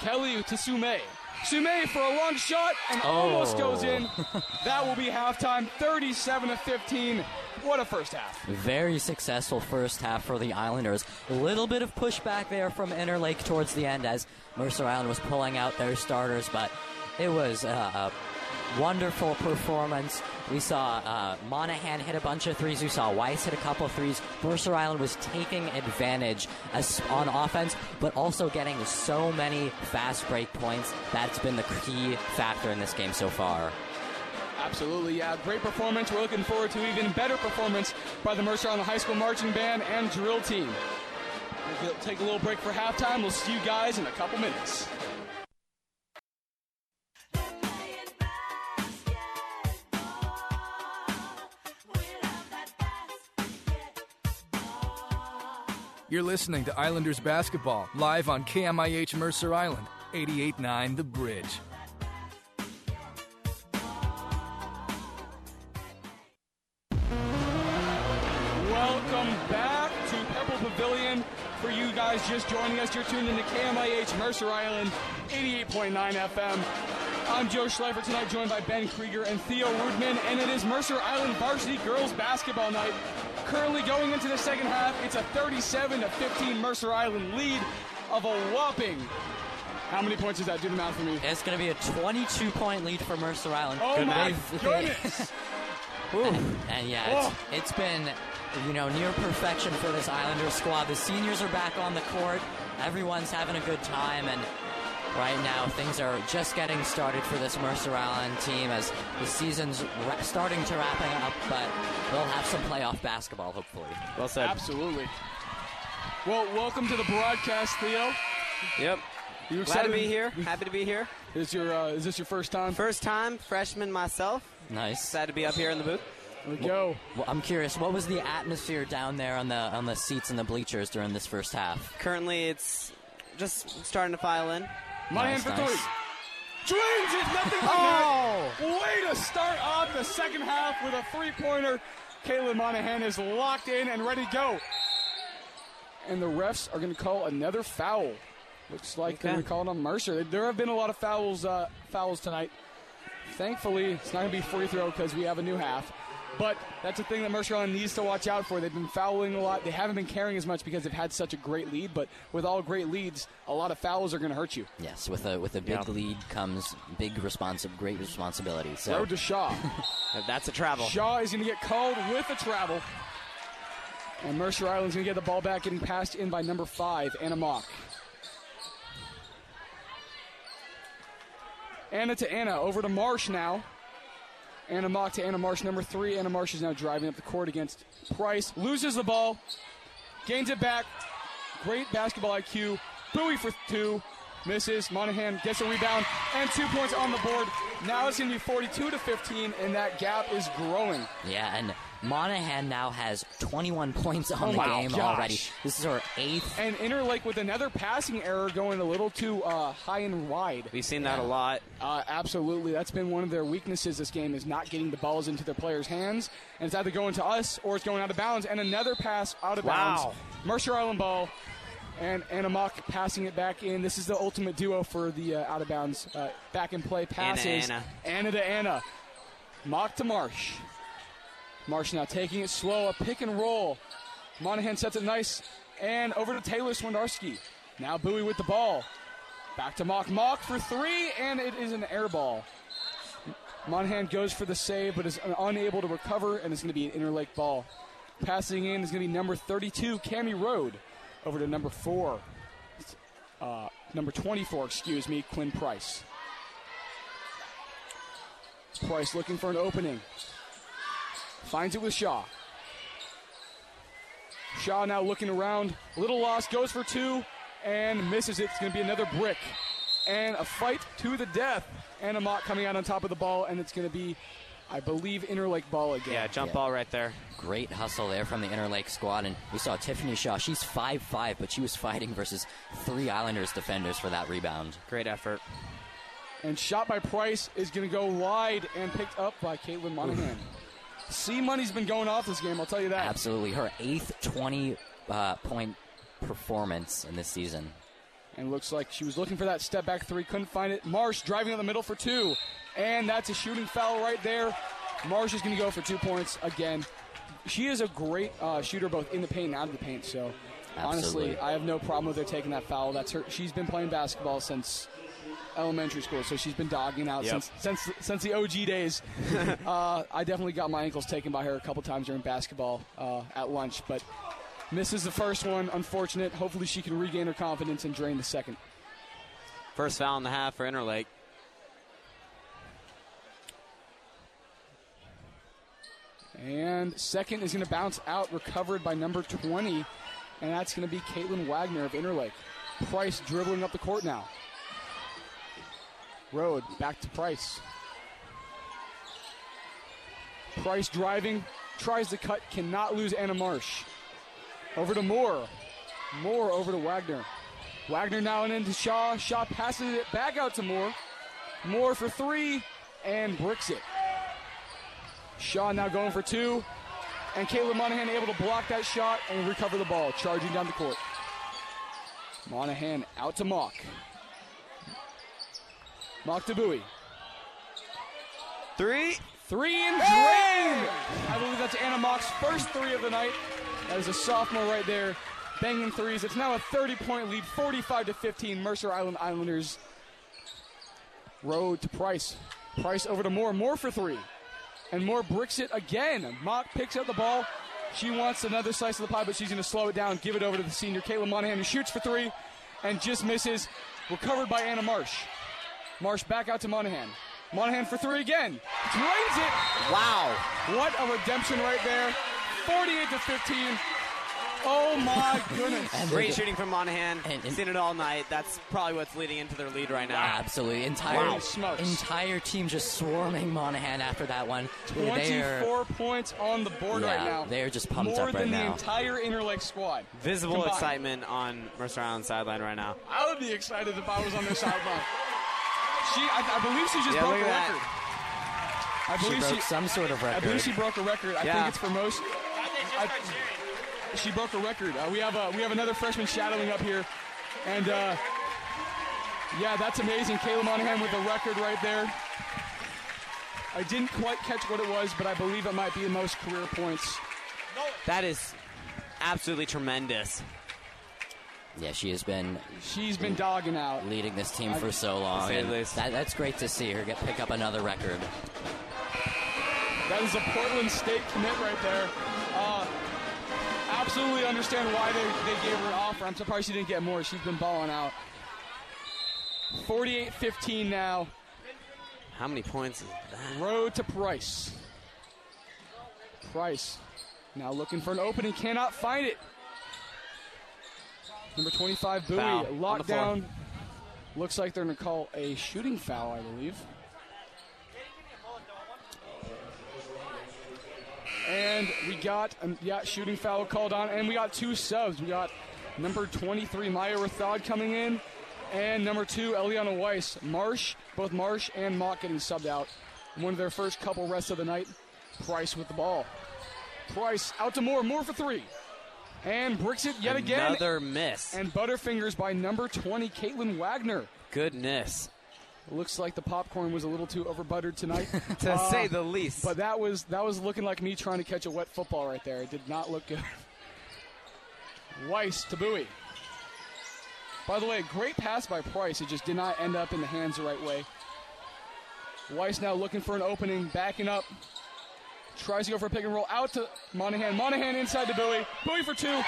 Kelly to Sume. Sume for a long shot and oh. almost goes in. that will be halftime, 37 to 15. What a first half. very successful first half for the Islanders. A little bit of pushback there from Interlake towards the end as Mercer Island was pulling out their starters, but it was a wonderful performance. We saw uh, Monahan hit a bunch of threes. We saw Weiss hit a couple of threes. Mercer Island was taking advantage on offense, but also getting so many fast break points. That's been the key factor in this game so far. Absolutely, yeah. Great performance. We're looking forward to even better performance by the Mercer Island High School marching band and drill team. We'll take a little break for halftime. We'll see you guys in a couple minutes. You're listening to Islanders basketball live on KMIH Mercer Island. 88.9 The Bridge. Welcome back to Pebble Pavilion. For you guys just joining us, you're tuned into KMIH Mercer Island, 88.9 FM. I'm Joe Shleifer tonight, joined by Ben Kriger and Theo Rudman, and it is Mercer Island varsity girls basketball night. Currently going into the second half, it's a 37 to 15 Mercer Island lead of a whopping. How many points does that do the math for me? It's going to be a 22 point lead for Mercer Island. Oh my They've- goodness! And yeah, it's, oh. it's been you know near perfection for this Islanders squad. The seniors are back on the court. Everyone's having a good time, and right now things are just getting started for this Mercer Island team as the season's ra- starting to wrapping up. But they'll have some playoff basketball hopefully. Well said. Absolutely. Well, welcome to the broadcast, Theo. Yep. You Glad to be here. Happy to be here. Is your uh, is this your first time? First time, freshman myself. Nice. Excited to be up here in the booth. Here we go. Well, I'm curious, what was the atmosphere down there on the on the seats and the bleachers during this first half? Currently, it's just starting to file in. Monahan Nice, for nice. three. Dreams is nothing but Oh! Way to start off the second half with a three-pointer. Caitlin Monahan is locked in and ready to go. And the refs are going to call another foul. Looks like they're Okay. going to call it on Mercer. There have been a lot of fouls uh, fouls tonight. Thankfully, it's not going to be free throw because we have a new half. But that's a thing that Mercer Island needs to watch out for. They've been fouling a lot. They haven't been carrying as much because they've had such a great lead. But with all great leads, a lot of fouls are going to hurt you. Yes, with a with a big Yeah. lead comes big responsi- great responsibility. So Road to Shaw. That's a travel. Shaw is going to get called with a travel. And Mercer Island's going to get the ball back, getting passed in by number five, Anna Mock. Anna to Anna, over to Marsh now. Anna Mock to Anna Marsh, number three. Anna Marsh is now driving up the court against Price. Loses the ball, gains it back. Great basketball IQ. Bowie for two. Misses. Monahan gets a rebound and two points on the board. Now it's going to be 42 to 15, and that gap is growing. yeah, and Monahan now has 21 points on Oh the game gosh. already. This is her eighth. And Interlake with another passing error going a little too uh, high and wide. We've seen that a lot. Uh, absolutely, that's been one of their weaknesses. This game is not getting the balls into their players' hands, and it's either going to us or it's going out of bounds. And another pass out of bounds. Mercer Island ball, and Anna Mock passing it back in. This is the ultimate duo for the uh, out of bounds uh, back and play passes. Anna. Anna to Anna, Mock to Marsh. Marsh now taking it slow, a pick and roll. Monahan sets it nice, and over to Taylor Swandarski. Now Bowie with the ball. Back to Mock. Mock for three, and it is an air ball. Monahan goes for the save, but is unable to recover, and it's going to be an interlake ball. Passing in is going to be number 32, Cami Road, over to number four, uh, number 24, excuse me, Quinn Price. Price looking for an opening. Finds it with Shaw. Shaw now looking around. Little lost, goes for two, and misses it. It's going to be another brick. And a fight to the death. And Amat coming out on top of the ball, and it's going to be, I believe, Interlake ball again. Yeah, jump Yeah. ball right there. Great hustle there from the Interlake squad, and we saw Tiffany Shaw. She's five five, but she was fighting versus three Islanders defenders for that rebound. Great effort. And shot by Price is going to go wide and picked up by Caitlin Monahan. C Money's been going off this game, I'll tell you that. Absolutely, her eighth 20 uh, point performance in this season. And looks like she was looking for that step back three, couldn't find it. Marsh driving in the middle for two. And that's a shooting foul right there. Marsh is going to go for two points again. She is a great uh, shooter both in the paint and out of the paint. So honestly, I have no problem with her taking that foul. That's her. She's been playing basketball since elementary school, so she's been dogging out Yep. since since since the OG days. uh, I definitely got my ankles taken by her a couple times during basketball uh, at lunch, but misses the first one. Unfortunate. Hopefully, she can regain her confidence and drain the second. First foul in the half for Interlake. And second is going to bounce out, recovered by number 20, and that's going to be Caitlin Wagner of Interlake. Price dribbling up the court now. Road back to Price. Price driving, tries to cut, cannot lose Anna Marsh. Over to Moore. Moore over to Wagner. Wagner now and into Shaw. Shaw passes it back out to Moore. Moore for three and bricks it. Shaw now going for two. And Caitlin Monahan able to block that shot and recover the ball, charging down the court. Monahan out to Mock. Bowie. Three. Three and drain! I believe that's Anna Mock's first three of the night. That is a sophomore right there, banging threes. It's now a 30 point lead, 45 to 15. Mercer Island Islanders road to Price. Price over to Moore. Moore for three. And Moore bricks it again. Mock picks up the ball. She wants another slice of the pie, but she's going to slow it down, give it over to the senior, Caitlin Monahan, who shoots for three and just misses. Recovered by Anna Marsh. Marsh back out to Monahan. Monahan for three again. Drains it. Wow. What a redemption right there. 48 to 15. Oh my goodness. Great shooting from Monahan. And- and- Seen it all night. That's probably what's leading into their lead right now. Absolutely. Entire Wow. Smokes. entire team just swarming Monahan after that one. They're, 24 points on the board yeah, right now. they're just pumped More up right now. More than the entire Interlake squad. Visible combined. excitement on Mercer Island sideline right now. I would be excited if I was on their sideline. She, I, I believe she just Yeah, broke a record. I She believe broke she, some sort of record. I believe she broke a record. I Yeah. think it's for most. I, she broke a record. Uh, we have uh, we have another freshman shadowing up here, and uh, yeah, that's amazing. Kayla Monahan with a record right there. I didn't quite catch what it was, but I believe it might be the most career points. That is absolutely tremendous. Yeah, she has been She's been dogging out. leading this team for so long. say and that, that's great to see her get pick up another record. That is a Portland State commit right there. Uh, absolutely understand why they, they gave her an offer. I'm surprised she didn't get more. She's been balling out. 48-15 now. How many points is that? Road to Price. Price now looking for an opening, cannot find it. Number 25, Bowie, Foul locked down. Looks like they're going to call a shooting foul, I believe. And we got, um, yeah, shooting foul called on, and we got two subs. We got number 23, Maya Rathod coming in, and number two, Eliana Weiss. Marsh, both Marsh and Mock getting subbed out. One of their first couple rests of the night. Price with the ball. Price out to Moore. Moore for three. And bricks it yet again. Another miss. And Butterfingers by number 20, Caitlin Wagner. Goodness. Looks like the popcorn was a little too overbuttered tonight. To Uh, say the least. But that was that was looking like me trying to catch a wet football right there. It did not look good. Weiss to Bowie. By the way, great pass by Price. It just did not end up in the hands the right way. Weiss now looking for an opening, backing up. Tries to go for a pick and roll out to Monahan. Monahan inside to Bowie. Bowie for two.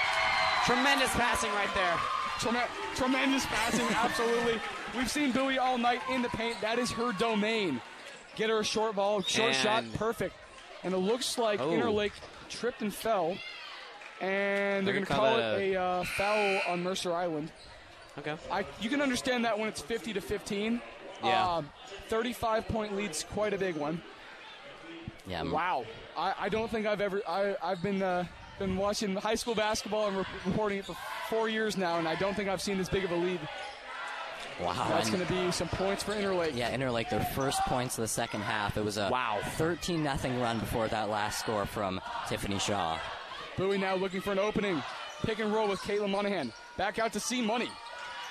Tremendous passing right there. Trem- tremendous passing, absolutely. We've seen Bowie all night in the paint. That is her domain. Get her a short ball, short shot, perfect. And it looks like Oh. Interlake tripped and fell. And they're They're going to call, it that a uh, foul on Mercer Island. Okay. I, you can understand that when it's 50 to 15. Yeah. Um, 35 point lead's quite a big one. Yeah, m- Wow. I, I don't think I've ever. I, I've been uh, been watching high school basketball and re- reporting it for four years now, and I don't think I've seen this big of a lead. wow. That's going to be some points for Interlake. Yeah, Interlake, their first points of the second half. It was a Wow. 13 nothing run before that last score from Tiffany Shaw. Bowie now looking for an opening. Pick and roll with Caitlin Monahan. Back out to C Money.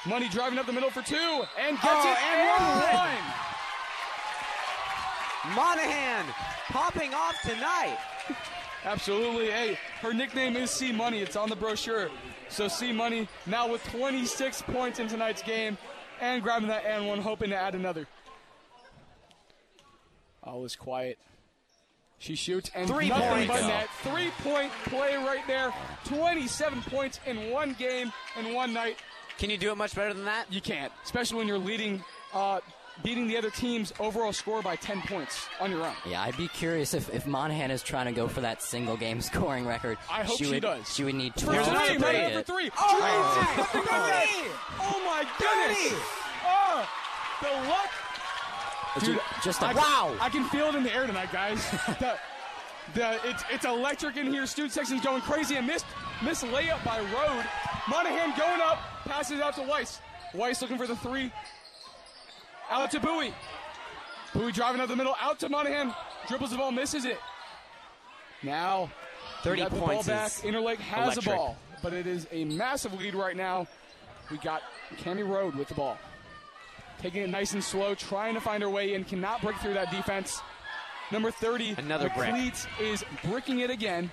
Money driving up the middle for two and gets Oh, it and and one. one. Monahan popping off tonight. Absolutely. Hey, her nickname is C Money. It's on the brochure. So C Money now with 26 points in tonight's game and grabbing that and one, hoping to add another. All is quiet. She shoots and Three nothing points. but net. Three point play right there. 27 points in one game in one night. Can you do it much better than that? You can't, especially when you're leading, uh, beating the other team's overall score by 10 points on your own. Yeah, I'd be curious if, if Monahan is trying to go for that single game scoring record. I hope she would, does. She would need For 12 three, to right break for it. three. Oh, oh! oh my goodness! Oh, the luck. Dude, just a I, Wow. I can feel it in the air tonight, guys. the, the, it's, it's electric in here. Student section's going crazy. And missed, missed layup by Road. Monahan going up, passes out to Weiss. Weiss looking for the three. Out to Bowie. Bowie driving up the middle, out to Monahan. Dribbles the ball, misses it. Now, 30 got the points ball back. Interlake has electric. a ball, but it is a massive lead right now. We got Cami Road with the ball. Taking it nice and slow, trying to find her way in, cannot break through that defense. Number 30, Another brick. Is bricking it again.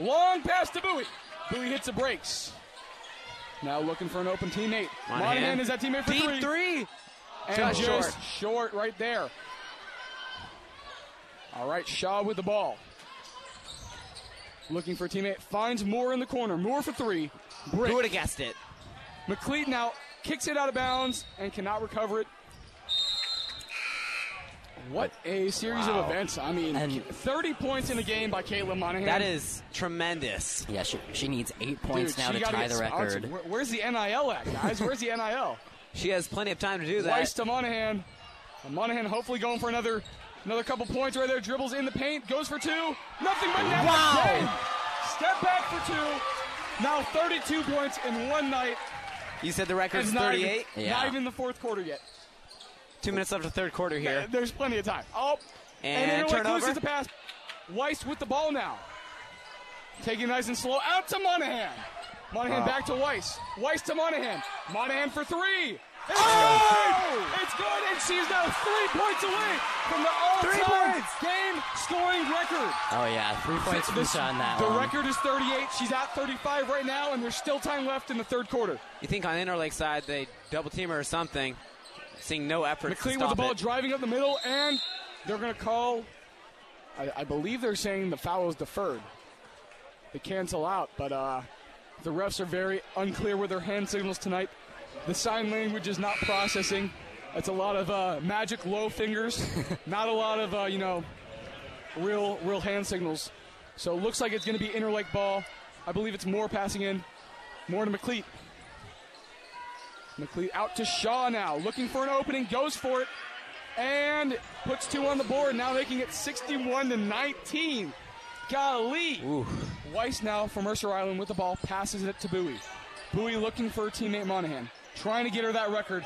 Long pass to Bowie. Bowie hits the brakes. Now looking for an open teammate. Monahan. Monahan, is that teammate for Deep three. three. And Just just short. short right there. All right, Shaw with the ball. Looking for a teammate. Finds Moore in the corner. Moore for three. Brick. Who would have guessed it? McLeod now kicks it out of bounds and cannot recover it. What a series Wow. of events. I mean, And- 30 points in a game by Caitlin Monahan. That is tremendous. Yeah, she, she needs eight Dude, points now to tie the sponsored. record. Where- where's the NIL at, guys? Where's the NIL? She has plenty of time to do that. Weiss to Monahan. And Monahan hopefully going for another another couple points right there. Dribbles in the paint, goes for two. Nothing but net. Wow. Game. Step back for two. Now 32 points in one night. You said the record's And not even- 38. Yeah. Not even the fourth quarter yet. Two minutes left of the third quarter here. There's plenty of time. Oh, And and, Interlake turnover. loses the pass. Weiss with the ball now. Taking it nice and slow out to Monahan. Monahan back to Weiss. Weiss to Monahan. Monahan for three. It's good! It's good, and she's now three points away from the all-time points! game scoring record. Oh yeah, three points from This- Shaw on that the one. record is 38. She's at 35 right now, and there's still time left in the third quarter. You think on Interlake side they double team her or something? Seeing no effort to McLean with the ball it. driving up the middle, and they're going to call. I, I believe they're saying the foul is deferred. They cancel out, but uh, the refs are very unclear with their hand signals tonight. The sign language is not processing. It's a lot of uh, magic low fingers, not a lot of uh, you know real real hand signals. So it looks like it's going to be Interlake ball. I believe it's more passing in. more to McLeet. McLeod out to Shaw now, looking for an opening, goes for it, and puts two on the board, now making it 61 to 19. Golly. Weiss now from Mercer Island with the ball, passes it to Bowie. Bowie looking for her teammate Monahan, trying to get her that record.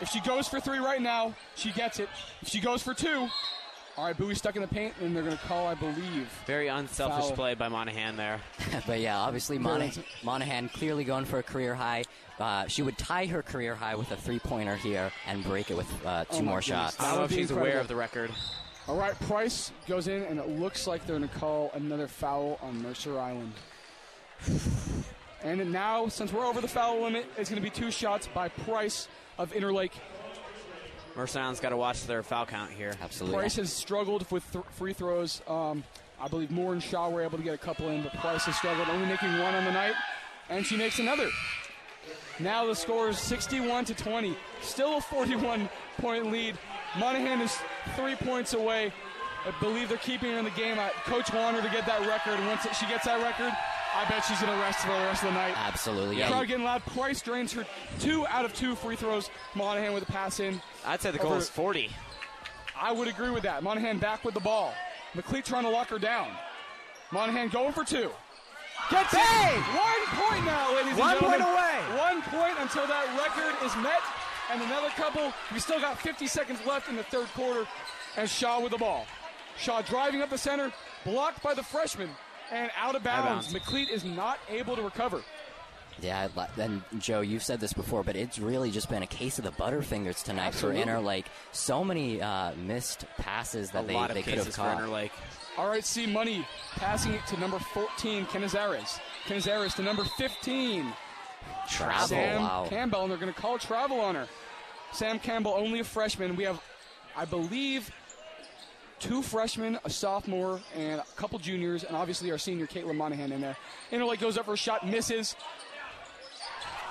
If she goes for three right now, she gets it. If she goes for two, all right, Bowie stuck in the paint, and they're going to call, I believe. Very unselfish Foul. play by Monahan there. but yeah, obviously Monahan, Monahan clearly going for a career high. Uh, she would tie her career high with a three-pointer here and break it with uh, two Oh more goodness. shots. I don't know if be she's aware of the record. All right, Price goes in, and it looks like they're going to call another foul on Mercer Island. And now, since we're over the foul limit, it's going to be two shots by Price of Interlake. Mercer Island's got to watch their foul count here. Absolutely. Price has struggled with th- free throws. Um, I believe Moore and Shaw were able to get a couple in, but Price has struggled, only making one on the night, and she makes another. Now the score is 61 to 20. Still a 41 point lead. Monahan is three points away. I believe they're keeping her in the game. I, Coach wanted her to get that record, and once she gets that record, I bet she's going to rest for the rest of the night. Absolutely. Yeah. Crowd Yeah. getting loud. Price drains her two out of two free throws. Monahan with a pass in. I'd say the goal Over- is 40. I would agree with that. Monahan back with the ball. McLeod trying to lock her down. Monahan going for two. Gets it. One point now, ladies One and gentlemen. One point away. One point until that record is met. And another couple. We still got 50 seconds left in the third quarter. And Shaw with the ball. Shaw driving up the center, blocked by the freshman, and out of bounds. bounds. McLeod is not able to recover. Yeah, I'd and Joe, you've said this before, but it's really just been a case of the Butterfingers tonight Absolutely. for Interlake. So many uh, missed passes that a they, lot of they could have cases for caught. Interlake. All right, C Money passing it to number 14, Canizares. Canizares to number 15, Travel, Sam wow. Campbell, and they're going to call travel on her. Sam Campbell, only a freshman. We have, I believe, two freshmen, a sophomore, and a couple juniors, and obviously our senior Caitlin Monahan in there. Interlake goes up for a shot, misses.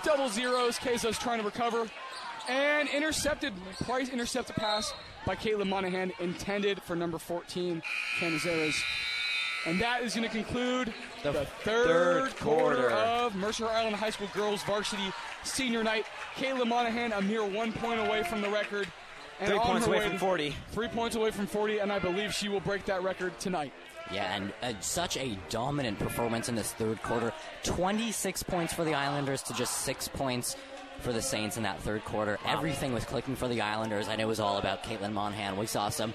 Double zeros. Queso's trying to recover. And intercepted. Price intercepts a pass by Caitlin Monahan, intended for number 14, Canizares. And that is going to conclude the, The third, third quarter quarter. of Mercer Island High School girls varsity senior night. Caitlin Monahan a mere one point away from the record. And Three points away way from 40. Three points away from 40, and I believe she will break that record tonight. Yeah, and uh, such a dominant performance in this third quarter. 26 points for the Islanders to just six points for the Saints in that third quarter. Everything was clicking for the Islanders, and it was all about Caitlin Monahan. We saw some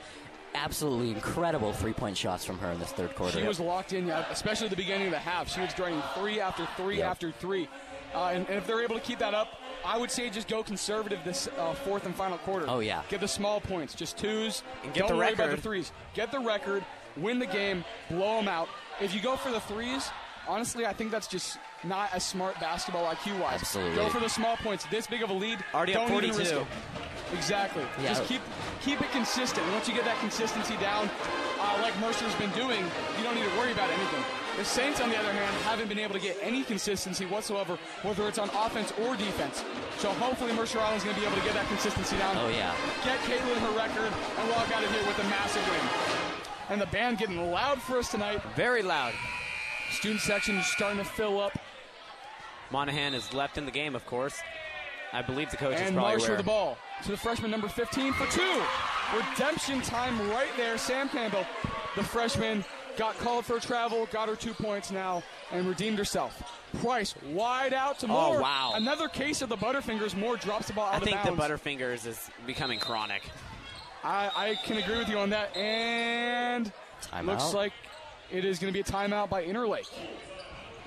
absolutely incredible three point shots from her in this third quarter. She was locked in, especially at the beginning of the half. She was draining three after three Yep. after three. Uh, and, and if they're able to keep that up, I would say just go conservative this uh, fourth and final quarter. Oh, yeah. Get the small points, just twos. And get Don't the worry about the record. threes. Get the record, win the game, blow them out. If you go for the threes, honestly, I think that's just not as smart basketball IQ wise. Absolutely. Go for the small points. This big of a lead. Already up don't even risk 42. Exactly. Yeah. Just keep keep it consistent. Once you get that consistency down, uh, like Mercer's been doing, you don't need to worry about anything. The Saints, on the other hand, haven't been able to get any consistency whatsoever, whether it's on offense or defense. So hopefully Mercer Island's going to be able to get that consistency down. Oh, yeah. Get Caitlin her record and walk out of here with a massive win. And the band getting loud for us tonight. Very loud. Student section is starting to fill up. Monahan is left in the game, of course. I believe the coach is And probably Marsh aware. with the ball to the freshman number 15 for two. Redemption time right there. Sam Campbell, the freshman, got called for travel, got her two points now, and redeemed herself. Price wide out to oh, Moore. Oh, wow. Another case of the Butterfingers. Moore drops the ball out I of bounds. I think the. Butterfingers is becoming chronic. I, I can agree with you on that. And Timeout. looks like it is going to be a timeout by Interlake.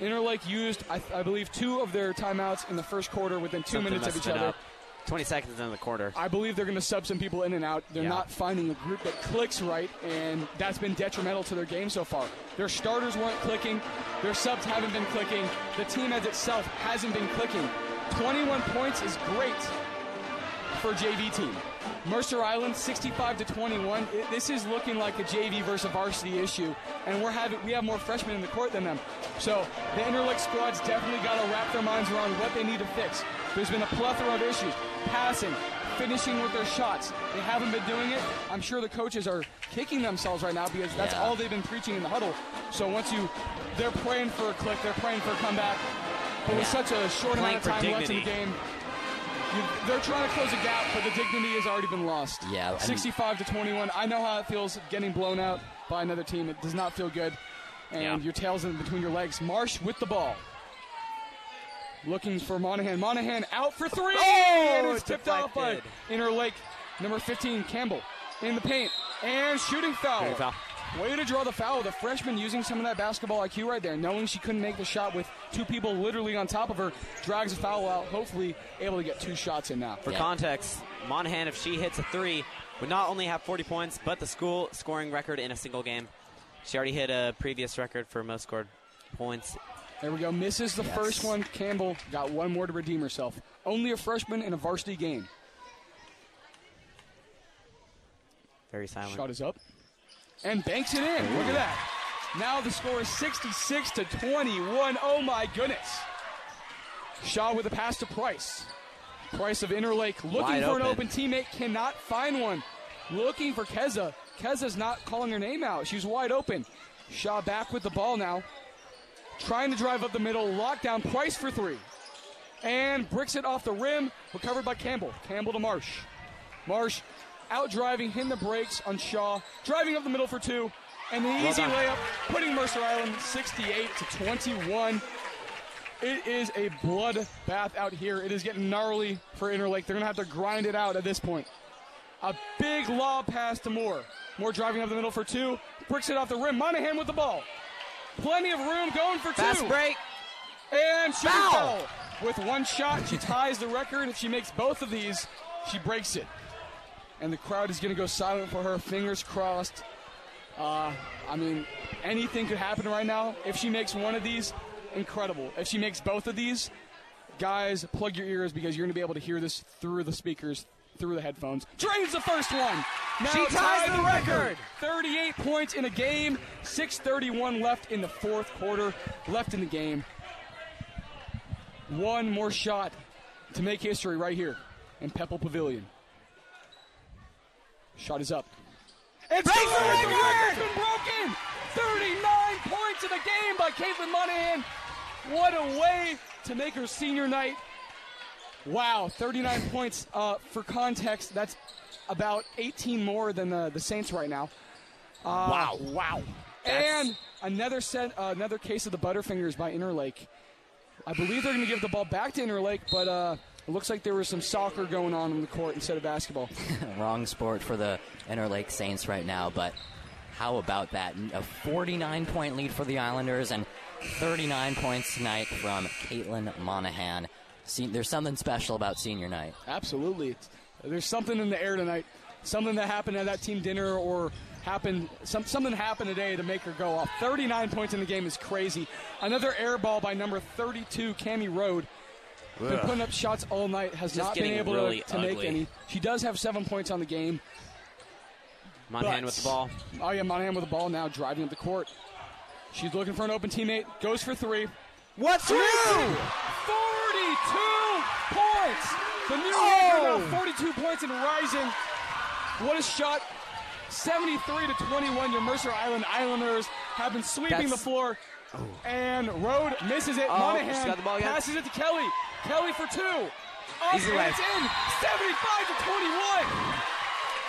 Interlake used, I, I believe, two of their timeouts in the first quarter within two Something minutes of each other. up. 20 seconds in the quarter. I believe they're going to sub some people in and out. They're Yeah. not finding a group that clicks right, and that's been detrimental to their game so far. Their starters weren't clicking, their subs haven't been clicking, the team as itself hasn't been clicking. 21 points is great for JV team. Mercer Island 65 to 21. It- this is looking like a JV versus varsity issue, and we're having we have more freshmen in the court than them. So the Interlake squad's definitely got to wrap their minds around what they need to fix. There's been a plethora of issues: passing, finishing with their shots. They haven't been doing it. I'm sure the coaches are kicking themselves right now because that's Yeah. all they've been preaching in the huddle. So once you, they're praying for a click, they're praying for a comeback. But with such a short amount of time left in the game, you, they're trying to close a gap, but the dignity has already been lost. Yeah, and- 65 to 21. I know how it feels getting blown out by another team. It does not feel good. And Yeah. your tail's in between your legs. Marsh with the ball. Looking for Monahan. Monahan out for three. Oh, and it's tipped off by deflected. Interlake. Number 15, Campbell. In the paint. And shooting foul. Shooting foul. Way to draw the foul. The freshman using some of that basketball IQ right there, knowing she couldn't make the shot with two people literally on top of her, drags a foul out. Hopefully, able to get two shots in now. For Yeah. context, Monahan, if she hits a three, would not only have 40 points, but the school scoring record in a single game. She already hit a previous record for most scored points. There we go. Misses the Yes. first one. Campbell got one more to redeem herself. Only a freshman in a varsity game. Very silent. Shot is up. And banks it in. Look at that. Now the score is 66 to 21. Oh my goodness. Shaw with a pass to Price. Price of Interlake looking Wide for an open. open teammate, cannot find one. Looking for Keza. Keza's not calling her name out. She's wide open. Shaw back with the ball now. Trying to drive up the middle. Lockdown. Price for three. And bricks it off the rim. Recovered by Campbell. Campbell to Marsh. Marsh out driving, hitting the brakes on Shaw, driving up the middle for two, and an easy layup, putting Mercer Island 68 to 21. It is a bloodbath out here. It is getting gnarly for Interlake. They're going to have to grind it out at this point. A big lob pass to Moore. Moore driving up the middle for two, bricks it off the rim. Monahan with the ball. Plenty of room going for two. Fast break. And she foul. foul. With one shot, she ties the record. If she makes both of these, she breaks it. And the crowd is going to go silent for her. Fingers crossed. Uh, I mean, anything could happen right now. If she makes one of these, incredible. If she makes both of these, guys, plug your ears because you're going to be able to hear this through the speakers, through the headphones. Drains the first one. Now She ties the record. 38 points in a game. 6:31 left in the fourth quarter. Left in the game. One more shot to make history right here in Pepple Pavilion. Shot is up. It's Breaks good! the The record! record's been broken! 39 points in the game by Caitlin Monahan. What a way to make her senior night Wow, 39 points. Uh, for context, that's about 18 more than the, the Saints right now. Uh, Wow. Wow. That's- And another set, uh, another case of the Butterfingers by Interlake. I believe they're going to give the ball back to Interlake, but uh, it looks like there was some soccer going on in the court instead of basketball. Wrong sport for the Interlake Saints right now, but how about that? A 49 point lead for the Islanders and 39 points tonight from Caitlin Monahan. See, there's something special about senior night. Absolutely. It's, there's something in the air tonight. Something that happened at that team dinner or happened some, something happened today to make her go off. 39 points in the game is crazy. Another air ball by number 32, Cami Road. Been putting up shots all night. Has Just not been able really to, to make any. She does have seven points on the game. Monahan But- with the ball. Oh yeah, Monahan with the ball now, driving up the court. She's looking for an open teammate. Goes for three. What's 42 points. The new oh! record now, 42 points and rising. What a shot. 73 to 21. Your Mercer Island Islanders have been sweeping That's- the floor. Oh. And Road misses it. Oh, Monahan she's got the ball again. passes it to Kelly. Kelly for two. Up Easy way. it's in. 75 to 21.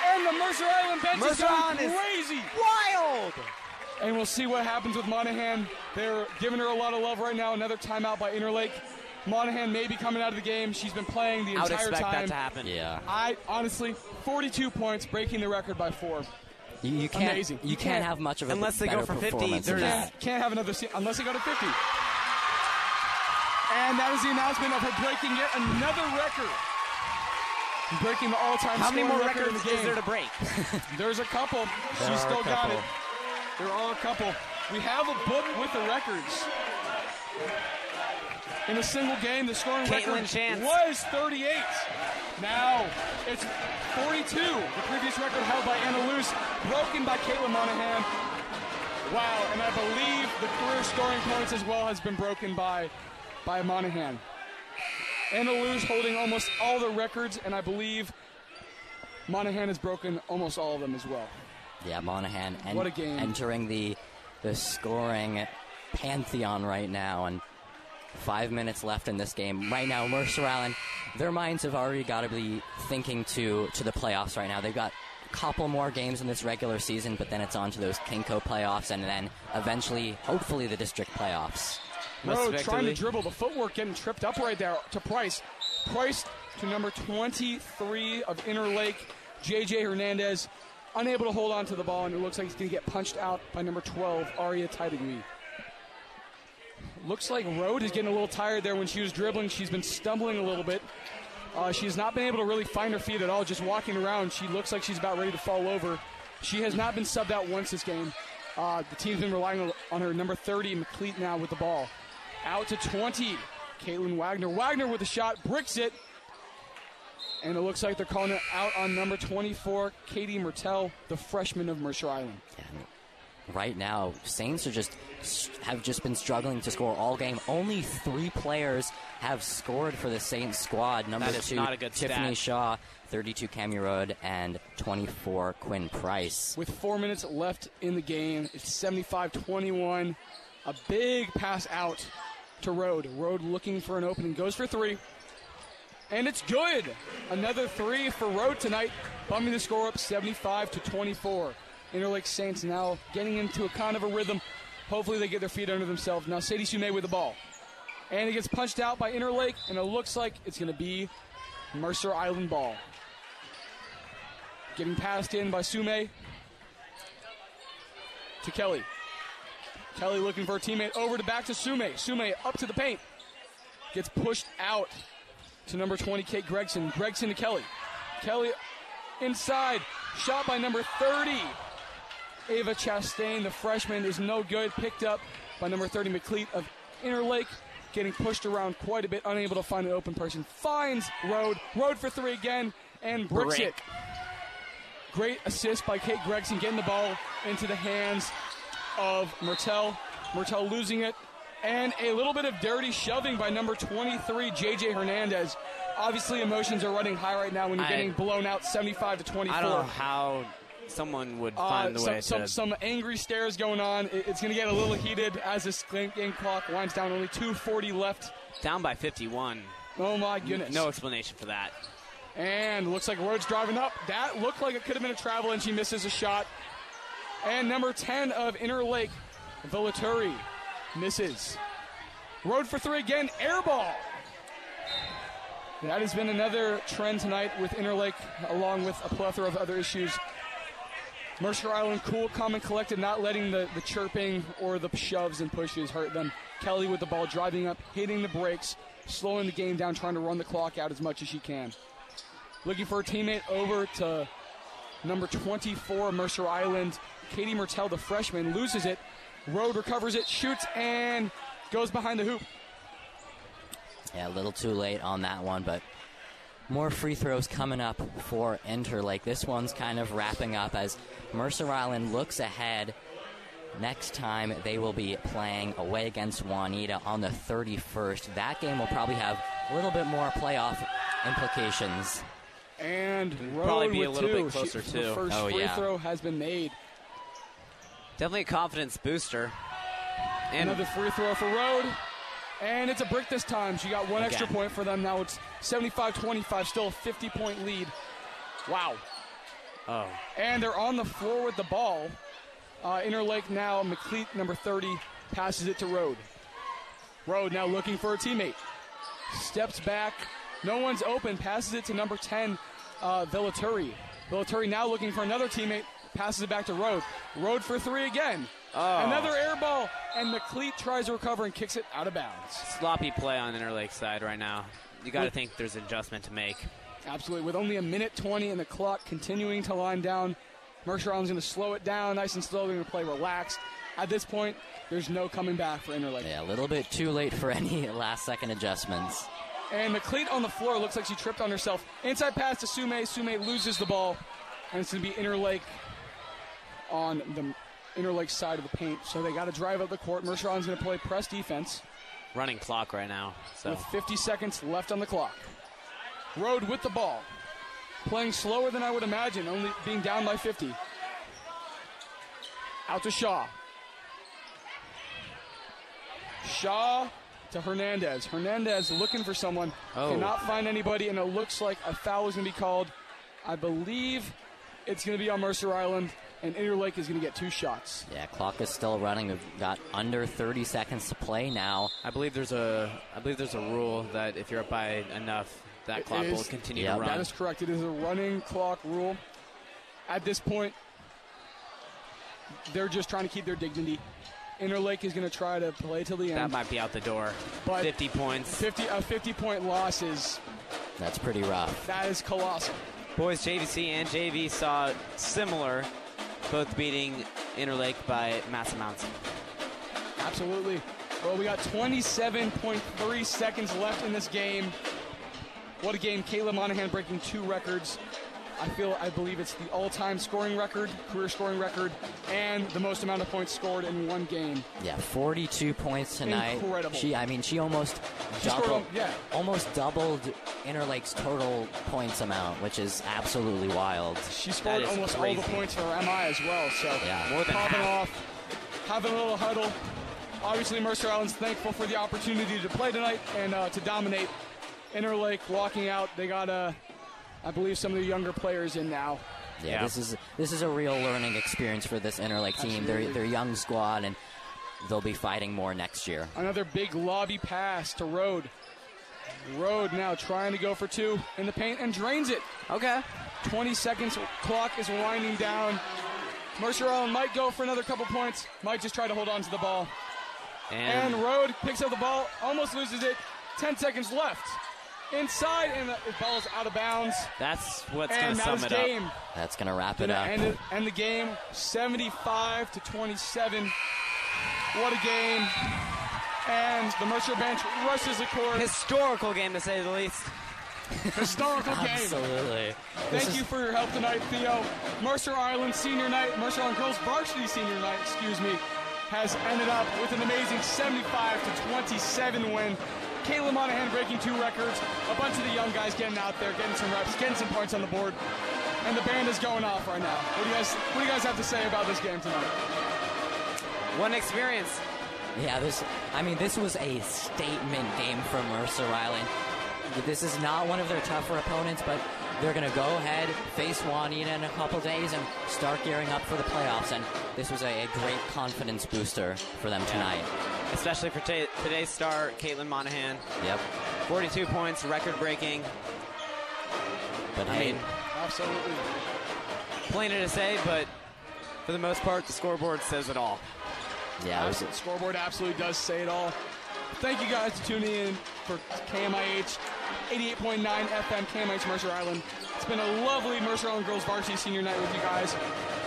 And the Mercer Island bench is Mercer going Island is- crazy. Wild! And we'll see what happens with Monahan. They're giving her a lot of love right now. Another timeout by Interlake. Monahan may be coming out of the game. She's been playing the I would entire expect time. that to happen. Yeah. I honestly, 42 points, breaking the record by four. You, you can't, Amazing. You You can't, can't- have much of a unless they go for 50, performance than there's- Can't, can't have another se- unless they go to 50. And that is the announcement of her breaking yet another record. Breaking the all-time How many scoring more record in records the game. is there to break? There's a couple. There She's still a got it. There are a couple. We have a book with the records. In a single game, the scoring Caitlin record Chance. was 38. Now it's 42. The previous record held by Anna Luce, broken by Caitlin Monahan. Wow, and I believe the career scoring points as well has been broken by by Monahan. Anna Luce holding almost all the records, and I believe Monahan has broken almost all of them as well. Yeah, Monahan en- What a game. entering the the scoring pantheon right now, and five minutes left in this game. Right now, Mercer Island, their minds have already got to be thinking to to the playoffs right now. They've got a couple more games in this regular season, but then it's on to those KingCo playoffs, and then eventually, hopefully, the district playoffs. Rowe trying to dribble. The footwork getting tripped up right there to Price. Price to number 23 of Interlake, JJ Hernandez. Unable to hold on to the ball, and it looks like he's going to get punched out by number 12, Aria Taitagui. Looks like Rode is getting a little tired there when she was dribbling. She's been stumbling a little bit. Uh, she's not been able to really find her feet at all, just walking around. She looks like she's about ready to fall over. She has not been subbed out once this game. Uh, the team's been relying on- on her number 30, McLeod, now with the ball. Out to 20, Caitlin Wagner. Wagner with a shot, bricks it. And it looks like they're calling it out on number 24, Katie Mertel, the freshman of Mercer Island. And right now, Saints are just have just been struggling to score all game. Only three players have scored for the Saints squad. Number That is two, not a good Tiffany stat. Shaw, 32 Cami Road, and 24 Quinn Price. With four minutes left in the game, it's 75 21. A big pass out to Road. Road looking for an opening, goes for three. And it's good. Another three for Road tonight, bumping the score up 75 to 24. Interlake Saints now getting into a kind of a rhythm. Hopefully they get their feet under themselves. Now Sadie Sume with the ball. And it gets punched out by Interlake, and it looks like it's going to be Mercer Island ball. Getting passed in by Sume to Kelly. Kelly looking for a teammate over to back to Sume. Sume up to the paint. Gets pushed out to number 20, Kate Gregson. Gregson to Kelly. Kelly inside. Shot by number 30. Ava Chastain, the freshman, is no good. Picked up by number 30, McLeod of Interlake. Getting pushed around quite a bit, unable to find an open person. Finds Road. Road for three again, and bricks Brick. it. Great assist by Kate Gregson, getting the ball into the hands of Mertel. Mertel losing it. And a little bit of dirty shoving by number 23, JJ Hernandez. Obviously, emotions are running high right now when you're I- getting blown out 75 to 24. I don't know how someone would Uh, find the some, way some, to. some angry stares going on. It's going to get a little heated as this game game clock winds down. Only 2:40 left. down by 51. Oh my goodness. No explanation for that. And looks like Rhodes driving up. That looked like it could have been a travel, and she misses a shot. And number 10 of Interlake, Villaturi, misses. Road for three again, air ball. That has been another trend tonight with Interlake, along with a plethora of other issues. Mercer Island, cool, calm, and collected, not letting the, the chirping or the shoves and pushes hurt them. Kelly with the ball, driving up, hitting the brakes, slowing the game down, trying to run the clock out as much as she can. Looking for a teammate over to number 24, Mercer Island. Katie Mertel, the freshman, loses it. Road recovers it, shoots, and goes behind the hoop. Yeah, a little too late on that one, but more free throws coming up for Interlake. This one's kind of wrapping up as Mercer Island looks ahead. Next time they will be playing away against Juanita on the 31st. That game will probably have a little bit more playoff implications. And Road probably be with a little two. bit closer, She- too. The first Oh, free yeah. throw has been made. Definitely a confidence booster. And Another free throw for Road. And it's a brick this time. She got one extra point for them. Now it's 75 25, still a 50 point lead. Wow. oh, And they're on the floor with the ball. Uh, Interlake now, McLeod, number 30, passes it to Road. Road now looking for a teammate. Steps back. No one's open. Passes it to number 10, uh, Villaturi. Villaturi now looking for another teammate. Passes it back to Road. Road for three again. Oh. Another air ball. And McLeod tries to recover and kicks it out of bounds. sloppy play on Interlake side right now. You got to think there's an adjustment to make. Absolutely. With only a minute 20 and the clock continuing to line down, Mercer Island's going to slow it down nice and slow. They're going to play relaxed. At this point, there's no coming back for Interlake. Yeah, a little bit too late for any last second adjustments. And McLeod on the floor looks like she tripped on herself. Inside pass to Sume. Sume loses the ball. And it's going to be Interlake on the Interlake side of the paint. So they got to drive up the court. Mercer Island's going to play press defense Running clock right now. So with 50 seconds left on the clock. Road with the ball. Playing slower than I would imagine, only being down by 50. Out to Shaw. Shaw to Hernandez. Hernandez looking for someone. Oh. Cannot find anybody, and it looks like a foul is going to be called. I believe it's going to be on Mercer Island, and Interlake is going to get two shots. Yeah, clock is still running. We've got under 30 seconds to play now. I believe there's a I believe there's a rule that if you're up by enough, that It clock will continue Yeah, to run. That is correct. It is a running clock rule. At this point, they're just trying to keep their dignity. Interlake is going to try to play till the end. that might be out the door. But- 50 points. 50 a 50 point loss is That's pretty rough. that is colossal. Boys JVC and JV saw similar, both beating Interlake by mass amounts. Absolutely. Well, we got 27.3 seconds left in this game. What a game! Kayla Monahan breaking two records. I feel, I believe it's the all-time scoring record, career scoring record, and the most amount of points scored in one game. Yeah, 42 points tonight. Incredible. She, I mean, she almost She doubled, al- yeah. almost doubled Interlake's total points amount, which is absolutely wild. She scored almost all the points for MI as well. So Yeah. More than popping half. off, having a little huddle. Obviously, Mercer Island's thankful for the opportunity to play tonight and uh, to dominate. Interlake walking out. They got, uh, I believe, some of the younger players in now. Yeah, Yeah. this is this is a real learning experience for this Interlake team. They're they're young squad and they'll be fighting more next year. Another big lobby pass to Road. Road now trying to go for two in the paint and drains it. Okay. 20 seconds clock is winding down. Mercer Island might go for another couple points. Might just try to hold on to the ball. And, And Road picks up the ball, almost loses it. 10 seconds left. Inside, and the the ball's out of bounds. that's what's going to that sum it game. up. That's gonna wrap it Gonna up. end, it, end the game 75 to 27. What a game. And the Mercer bench rushes the court. Historical game to say the least. Historical game. Absolutely. This Thank is- you for your help tonight, Theo. Mercer Island Senior Night, Mercer Island Girls Varsity Senior Night, excuse me, has ended up with an amazing 75 to 27 win. Kayla Monahan breaking two records, a bunch of the young guys getting out there, getting some reps, getting some points on the board, and the band is going off right now. What do you guys What do you guys have to say about this game tonight? One experience. Yeah, this. I mean, this was a statement game for Mercer Island. this is not one of their tougher opponents, but they're going to go ahead, face Juanita in a couple days, and start gearing up for the playoffs. And this was a, a great confidence booster for them tonight. Especially for t- today's star, Caitlin Monahan. Yep. 42 points, record breaking. But I Hey. mean, Absolutely. Plain to say, but for the most part, the scoreboard says it all. yeah, it was, The scoreboard absolutely does say it all. Thank you guys for tuning in for KMIH 88.9 FM KMIH Mercer Island. It's been a lovely Mercer Island girls varsity senior night with you guys.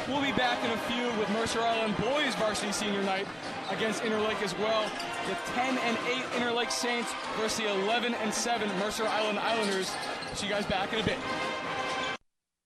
We'll be back in a few with Mercer Island boys varsity senior night against Interlake as well. The 10 and 8 Interlake Saints versus the 11 and 7 Mercer Island Islanders. See you guys back in a bit.